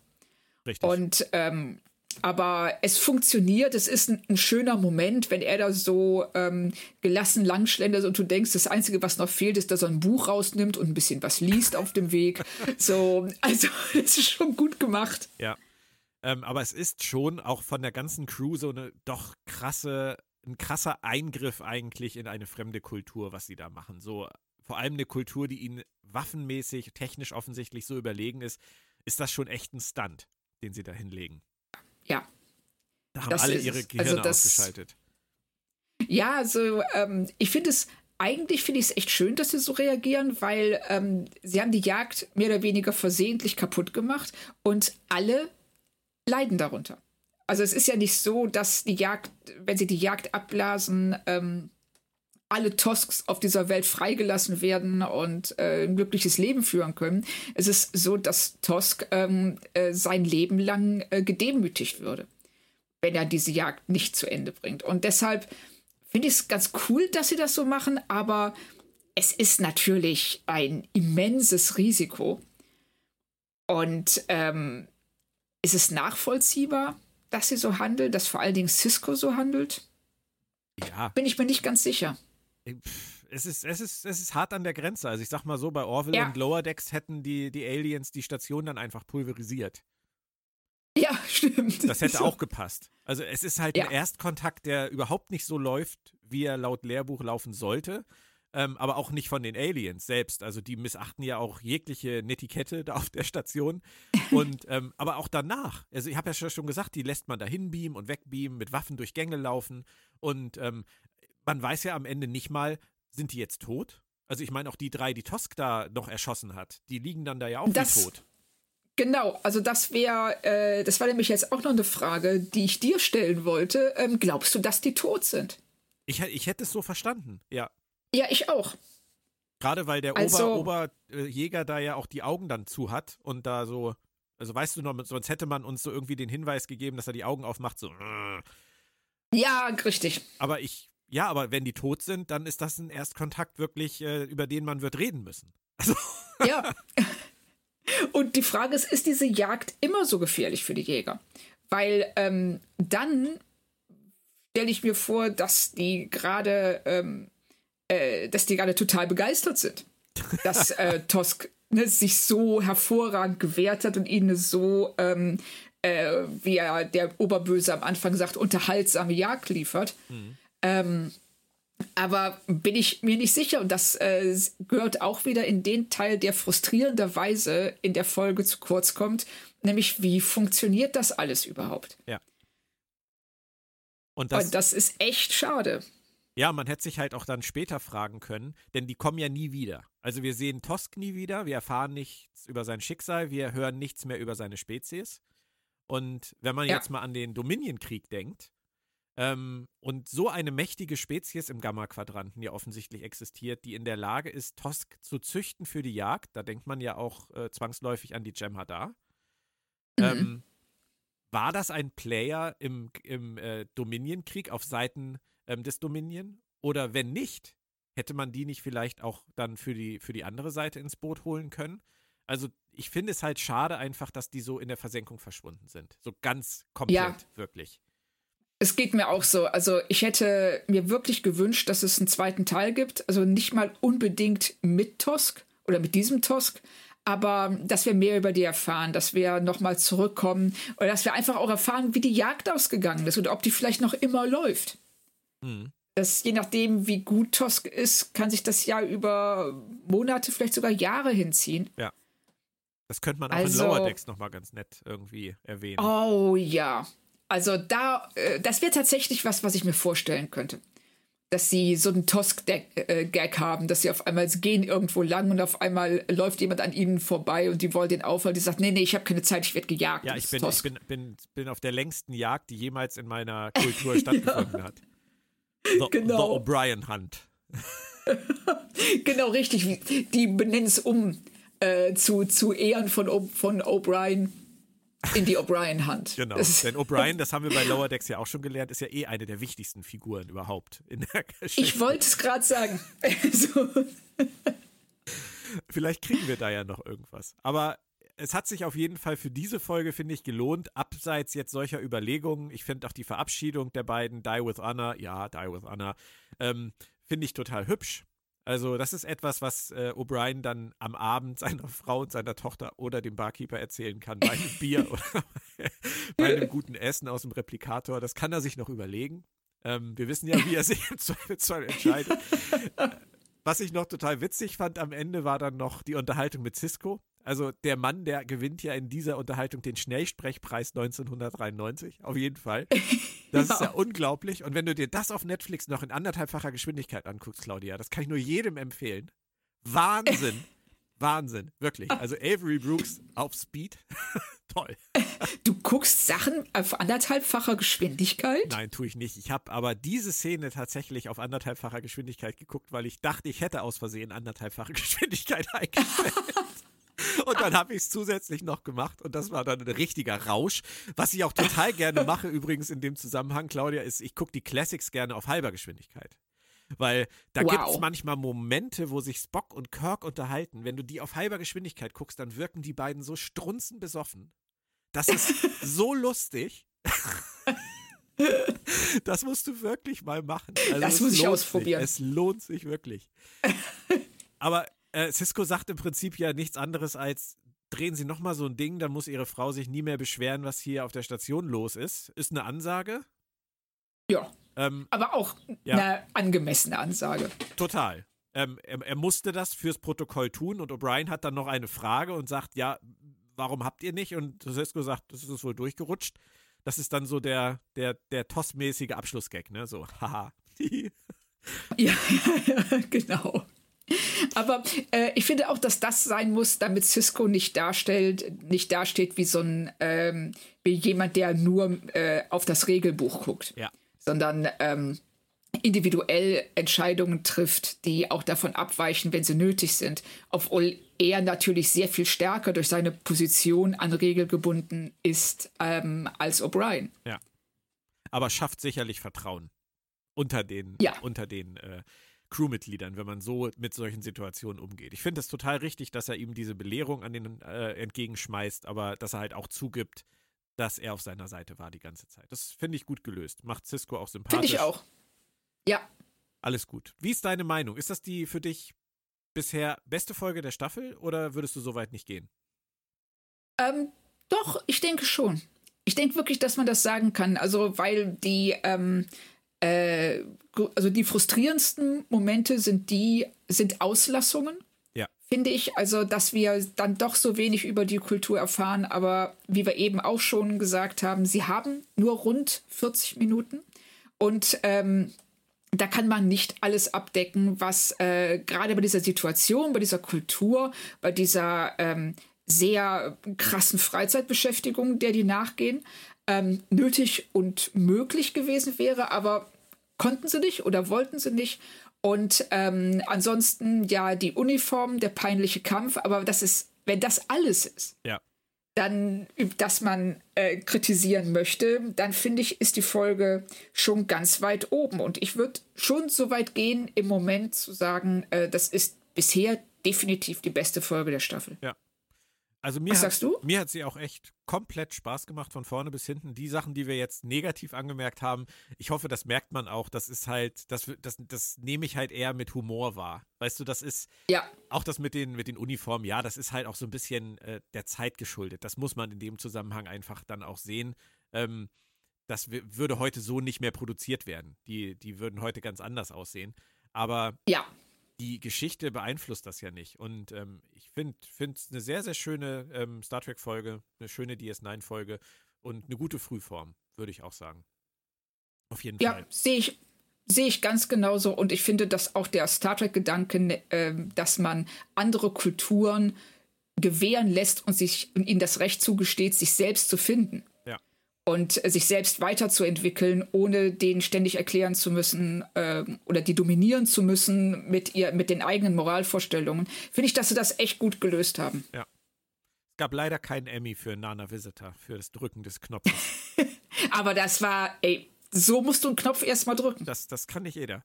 Richtig. Und ähm, aber es funktioniert, es ist ein, ein, schöner Moment, wenn er da so ähm, gelassen langschlendert und du denkst, das Einzige, was noch fehlt, ist, dass er ein Buch rausnimmt und ein bisschen was liest auf dem Weg. So, also das ist schon gut gemacht. Ja. Ähm, aber es ist schon auch von der ganzen Crew so eine doch krasse, ein krasser Eingriff eigentlich in eine fremde Kultur, was sie da machen. So vor allem eine Kultur, die ihnen waffenmäßig, technisch offensichtlich so überlegen ist, ist das schon echt ein Stunt, den sie da hinlegen. Ja. Da haben alle ihre Gehirne also das, ausgeschaltet. Ja, also ähm, ich finde es, eigentlich finde ich es echt schön, dass sie so reagieren, weil ähm, sie haben die Jagd mehr oder weniger versehentlich kaputt gemacht und alle leiden darunter. Also es ist ja nicht so, dass die Jagd, wenn sie die Jagd abblasen, ähm, alle Tosks auf dieser Welt freigelassen werden und äh, ein glückliches Leben führen können. Es ist so, dass Tosk ähm, äh, sein Leben lang äh, gedemütigt würde, wenn er diese Jagd nicht zu Ende bringt. Und deshalb finde ich es ganz cool, dass sie das so machen, aber es ist natürlich ein immenses Risiko. Und ähm, ist es nachvollziehbar, dass sie so handeln, dass vor allen Dingen Cisco so handelt? Ja. Bin ich mir nicht ganz sicher. Es ist, es, ist, es ist hart an der Grenze. Also ich sag mal so, bei Orville ja. und Lower Decks hätten die, die Aliens die Station dann einfach pulverisiert. Ja, stimmt. Das hätte auch gepasst. Also es ist halt ja. ein Erstkontakt, der überhaupt nicht so läuft, wie er laut Lehrbuch laufen sollte. Ähm, aber auch nicht von den Aliens selbst. Also die missachten ja auch jegliche Netiquette da auf der Station. Und ähm, aber auch danach. Also ich habe ja schon gesagt, die lässt man dahin beamen und wegbeamen, mit Waffen durch Gänge laufen. Und ähm, man weiß ja am Ende nicht mal, sind die jetzt tot? Also ich meine auch die drei, die Tosk da noch erschossen hat, die liegen dann da ja auch das, wie tot. Genau, also das wäre, äh, das war nämlich jetzt auch noch eine Frage, die ich dir stellen wollte. Ähm, glaubst du, dass die tot sind? Ich, ich hätte es so verstanden, ja. Ja, ich auch. Gerade weil der also, Ober, Oberjäger da ja auch die Augen dann zu hat und da so, also weißt du noch, sonst hätte man uns so irgendwie den Hinweis gegeben, dass er die Augen aufmacht, so. Ja, richtig. Aber ich ja, aber wenn die tot sind, dann ist das ein Erstkontakt wirklich, äh, über den man wird reden müssen. Also. Ja. Und die Frage ist, ist diese Jagd immer so gefährlich für die Jäger? Weil ähm, dann stelle ich mir vor, dass die gerade, ähm, äh, dass die gerade total begeistert sind, dass äh, Tosk ne, sich so hervorragend gewehrt hat und ihnen so ähm, äh, wie er der Oberböse am Anfang sagt, unterhaltsame Jagd liefert. Mhm. Ähm, aber bin ich mir nicht sicher und das äh, gehört auch wieder in den Teil, der frustrierenderweise in der Folge zu kurz kommt, nämlich wie funktioniert das alles überhaupt? Ja. Und das, und das ist echt schade. Ja, man hätte sich halt auch dann später fragen können, denn die kommen ja nie wieder. Also wir sehen Tosk nie wieder, wir erfahren nichts über sein Schicksal, wir hören nichts mehr über seine Spezies. Und wenn man ja. jetzt mal an den Dominion-Krieg denkt, ähm, und so eine mächtige Spezies im Gamma-Quadranten ja offensichtlich existiert, die in der Lage ist, Tosk zu züchten für die Jagd, da denkt man ja auch äh, zwangsläufig an die Jem'Hadar. Mhm. Ähm, war das ein Player im, im äh, Dominion-Krieg auf Seiten ähm, des Dominion? Oder wenn nicht, hätte man die nicht vielleicht auch dann für die, für die andere Seite ins Boot holen können? Also ich finde es halt schade einfach, dass die so in der Versenkung verschwunden sind. So ganz komplett, ja. wirklich. Es geht mir auch so. Also ich hätte mir wirklich gewünscht, dass es einen zweiten Teil gibt. Also nicht mal unbedingt mit Tosk oder mit diesem Tosk, aber dass wir mehr über die erfahren, dass wir nochmal zurückkommen oder dass wir einfach auch erfahren, wie die Jagd ausgegangen ist oder ob die vielleicht noch immer läuft. Mhm. Das, je nachdem, wie gut Tosk ist, kann sich das ja über Monate, vielleicht sogar Jahre hinziehen. Ja. Das könnte man auch also, in Lower Decks nochmal ganz nett irgendwie erwähnen. Oh ja. Also da, äh, das wäre tatsächlich was, was ich mir vorstellen könnte dass sie so einen Tosk-Gag haben, dass sie auf einmal sie gehen irgendwo lang und auf einmal läuft jemand an ihnen vorbei und die wollen den aufhalten. Die sagt, nee, nee, ich habe keine Zeit, ich werde gejagt. Ja, ich, bin, ich bin, bin, bin auf der längsten Jagd, die jemals in meiner Kultur stattgefunden hat. The, genau. The O'Brien Hunt. genau, richtig. Die benennen es um äh, zu, zu Ehren von, von O'Brien in die O'Brien-Hand. Genau. Denn O'Brien, das haben wir bei Lower Decks ja auch schon gelernt, ist ja eh eine der wichtigsten Figuren überhaupt in der Geschichte. Ich wollte es gerade sagen. so. Vielleicht kriegen wir da ja noch irgendwas. Aber es hat sich auf jeden Fall für diese Folge, finde ich, gelohnt, abseits jetzt solcher Überlegungen. Ich finde auch die Verabschiedung der beiden, Die with Honor, ja, Die with Honor, ähm, finde ich total hübsch. Also das ist etwas, was äh, O'Brien dann am Abend seiner Frau und seiner Tochter oder dem Barkeeper erzählen kann, bei einem Bier oder bei einem guten Essen aus dem Replikator. Das kann er sich noch überlegen. Ähm, wir wissen ja, wie er sich im Zweifelsfall entscheidet. Was ich noch total witzig fand am Ende war dann noch die Unterhaltung mit Cisco. Also der Mann, der gewinnt ja in dieser Unterhaltung den Schnellsprechpreis 1993, auf jeden Fall. Das ja. ist ja unglaublich. Und wenn du dir das auf Netflix noch in anderthalbfacher Geschwindigkeit anguckst, Claudia, das kann ich nur jedem empfehlen. Wahnsinn. Wahnsinn, wirklich. Also Avery Brooks auf Speed. Toll. Du guckst Sachen auf anderthalbfacher Geschwindigkeit? Nein, tue ich nicht. Ich habe aber diese Szene tatsächlich auf anderthalbfacher Geschwindigkeit geguckt, weil ich dachte, ich hätte aus Versehen anderthalbfache Geschwindigkeit eingestellt. Und dann habe ich es zusätzlich noch gemacht und das war dann ein richtiger Rausch. Was ich auch total gerne mache, übrigens in dem Zusammenhang, Claudia, ist, ich gucke die Classics gerne auf halber Geschwindigkeit. Weil da wow. gibt es manchmal Momente, wo sich Spock und Kirk unterhalten. Wenn du die auf halber Geschwindigkeit guckst, dann wirken die beiden so strunzenbesoffen. Das ist so lustig. das musst du wirklich mal machen. Also das muss ich ausprobieren. Sich. Es lohnt sich wirklich. Aber äh, Cisco sagt im Prinzip ja nichts anderes als, drehen Sie nochmal so ein Ding, dann muss Ihre Frau sich nie mehr beschweren, was hier auf der Station los ist. Ist eine Ansage. Ja. Ähm, aber auch ja. eine angemessene Ansage. Total. Ähm, er, er, musste das fürs Protokoll tun und O'Brien hat dann noch eine Frage und sagt, ja, warum habt ihr nicht? Und Cisco sagt, das ist wohl durchgerutscht. Das ist dann so der, der, der TOS-mäßige Abschlussgag, ne? So, haha. ja, ja, genau. Aber äh, ich finde auch, dass das sein muss, damit Cisco nicht darstellt, nicht dasteht wie so ein ähm, wie jemand, der nur äh, auf das Regelbuch guckt. Ja. Sondern ähm, individuell Entscheidungen trifft, die auch davon abweichen, wenn sie nötig sind. Obwohl er natürlich sehr viel stärker durch seine Position an Regel gebunden ist ähm, als O'Brien. Ja. Aber schafft sicherlich Vertrauen unter den, ja. unter den äh, Crewmitgliedern, wenn man so mit solchen Situationen umgeht. Ich finde es total richtig, dass er ihm diese Belehrung an den äh, entgegenschmeißt, aber dass er halt auch zugibt, dass er auf seiner Seite war die ganze Zeit. Das finde ich gut gelöst. Macht Cisco auch sympathisch. Finde ich auch. Ja. Alles gut. Wie ist deine Meinung? Ist das die für dich bisher beste Folge der Staffel oder würdest du so weit nicht gehen? Ähm, doch, ich denke schon. Ich denke wirklich, dass man das sagen kann. Also, weil die, ähm, äh, also die frustrierendsten Momente sind die, sind Auslassungen. Ja. Finde ich, also, dass wir dann doch so wenig über die Kultur erfahren, aber wie wir eben auch schon gesagt haben, sie haben nur rund 40 Minuten und ähm, da kann man nicht alles abdecken, was äh, gerade bei dieser Situation, bei dieser Kultur, bei dieser ähm, sehr krassen Freizeitbeschäftigung, der die nachgehen, ähm, nötig und möglich gewesen wäre, aber konnten sie nicht oder wollten sie nicht. Und ähm, ansonsten ja die Uniform, der peinliche Kampf, aber das ist, wenn das alles ist, ja. dann, dass man äh, kritisieren möchte, dann finde ich, ist die Folge schon ganz weit oben. Und ich würde schon so weit gehen, im Moment zu sagen, äh, das ist bisher definitiv die beste Folge der Staffel. Ja. Also mir hat, sagst du? Mir hat sie auch echt komplett Spaß gemacht von vorne bis hinten. Die Sachen, die wir jetzt negativ angemerkt haben, ich hoffe, das merkt man auch. Das ist halt, das, das, das nehme ich halt eher mit Humor wahr. Weißt du, das ist Ja, auch das mit den, mit den Uniformen, ja, das ist halt auch so ein bisschen äh, der Zeit geschuldet. Das muss man in dem Zusammenhang einfach dann auch sehen. Ähm, das würde heute so nicht mehr produziert werden. Die, die würden heute ganz anders aussehen. Aber ja. Die Geschichte beeinflusst das ja nicht. Und ähm, ich finde es eine sehr, sehr schöne ähm, Star Trek-Folge, eine schöne DS9-Folge und eine gute Frühform, würde ich auch sagen. Auf jeden Ja, Fall. sehe ich, sehe ich ganz genauso. Und ich finde, dass auch der Star Trek-Gedanke, ähm, dass man andere Kulturen gewähren lässt und sich und ihnen das Recht zugesteht, sich selbst zu finden. Ja. Und äh, sich selbst weiterzuentwickeln, ohne denen ständig erklären zu müssen ähm, oder die dominieren zu müssen mit ihr, mit den eigenen Moralvorstellungen, finde ich, dass sie das echt gut gelöst haben. Es gab leider keinen Emmy für Nana Visitor, für das Drücken des Knopfes. Aber das war, ey, so musst du einen Knopf erstmal drücken. Das, das kann nicht jeder.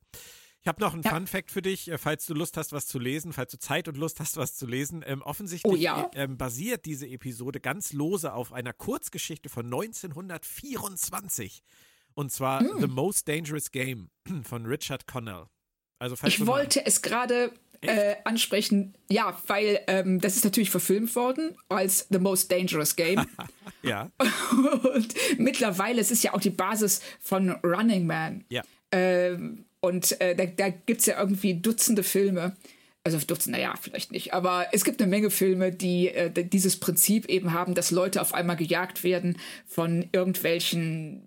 Ich habe noch einen Ja. Fun Fact für dich, äh, falls du Lust hast, was zu lesen, falls du Zeit und Lust hast, was zu lesen. Ähm, offensichtlich Oh ja. äh, ähm, basiert diese Episode ganz lose auf einer Kurzgeschichte von 1924. Und zwar Hm. The Most Dangerous Game von Richard Connell. Also falls Ich wollte es gerade äh, ansprechen, ja, weil ähm, das ist natürlich verfilmt worden als The Most Dangerous Game. Ja, und mittlerweile, es ist ja auch die Basis von Running Man. ja. Ähm, und äh, da, da gibt es ja irgendwie Dutzende Filme. Also Dutzende, naja, vielleicht nicht. Aber es gibt eine Menge Filme, die äh, dieses Prinzip eben haben, dass Leute auf einmal gejagt werden von irgendwelchen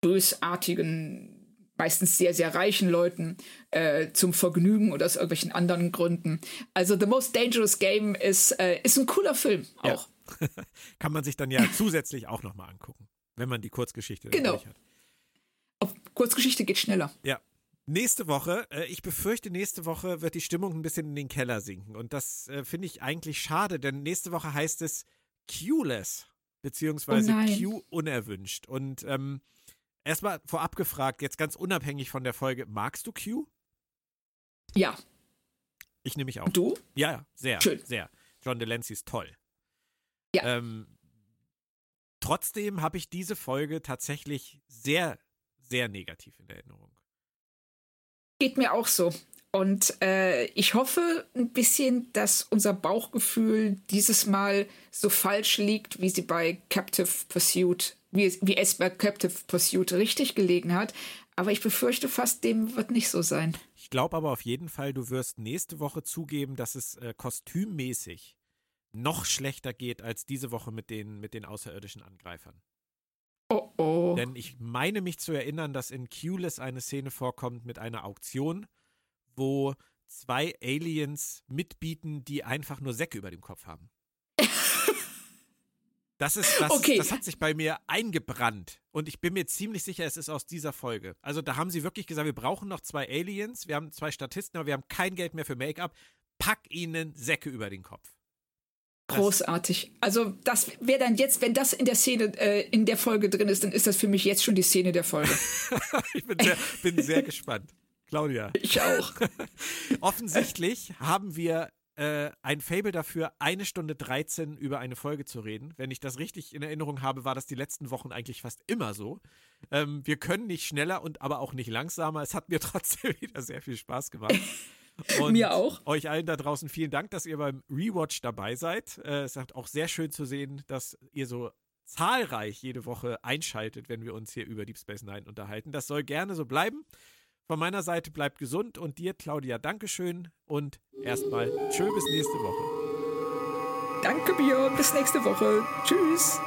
bösartigen, meistens sehr, sehr reichen Leuten äh, zum Vergnügen oder aus irgendwelchen anderen Gründen. Also The Most Dangerous Game ist, äh, ist ein cooler Film Ja. auch. Kann man sich dann ja zusätzlich auch nochmal angucken, wenn man die Kurzgeschichte Genau. durch hat. Kurzgeschichte geht schneller. Ja. Nächste Woche, äh, ich befürchte, nächste Woche wird die Stimmung ein bisschen in den Keller sinken. Und das äh, finde ich eigentlich schade, denn nächste Woche heißt es Q-less, beziehungsweise Oh. Q unerwünscht. Und ähm, erstmal vorab gefragt, jetzt ganz unabhängig von der Folge, magst du Q? Ja. Ich nehme mich auch. Und du? Ja, ja, sehr, Schön. sehr. John Delancey ist toll. Ja. Ähm, trotzdem habe ich diese Folge tatsächlich sehr, sehr negativ in Erinnerung. Geht mir auch so. Und äh, ich hoffe ein bisschen, dass unser Bauchgefühl dieses Mal so falsch liegt, wie sie bei Captive Pursuit, wie es, wie es bei Captive Pursuit richtig gelegen hat. Aber ich befürchte fast, dem wird nicht so sein. Ich glaube aber auf jeden Fall, du wirst nächste Woche zugeben, dass es äh, kostümmäßig noch schlechter geht als diese Woche mit den, mit den außerirdischen Angreifern. Oh oh. Denn ich meine mich zu erinnern, dass in Q-less eine Szene vorkommt mit einer Auktion, wo zwei Aliens mitbieten, die einfach nur Säcke über dem Kopf haben. Das ist, das, Okay. das hat sich bei mir eingebrannt. Und ich bin mir ziemlich sicher, es ist aus dieser Folge. Also da haben sie wirklich gesagt, wir brauchen noch zwei Aliens, wir haben zwei Statisten, aber wir haben kein Geld mehr für Make-up. Pack ihnen Säcke über den Kopf. Großartig. Also das wäre dann jetzt, wenn das in der Szene, äh, in der Folge drin ist, dann ist das für mich jetzt schon die Szene der Folge. ich bin sehr, bin sehr gespannt. Claudia. Ich auch. Offensichtlich haben wir äh, ein Fable dafür, eine Stunde 13 über eine Folge zu reden. Wenn ich das richtig in Erinnerung habe, war das die letzten Wochen eigentlich fast immer so. Ähm, wir können nicht schneller und aber auch nicht langsamer. Es hat mir trotzdem wieder sehr viel Spaß gemacht. Und Mir auch. Euch allen da draußen vielen Dank, dass ihr beim Rewatch dabei seid. Äh, es ist auch sehr schön zu sehen, dass ihr so zahlreich jede Woche einschaltet, wenn wir uns hier über Deep Space Nine unterhalten. Das soll gerne so bleiben. Von meiner Seite bleibt gesund und dir, Claudia, Dankeschön und erstmal tschö bis nächste Woche. Danke, Björn. Bis nächste Woche. Tschüss.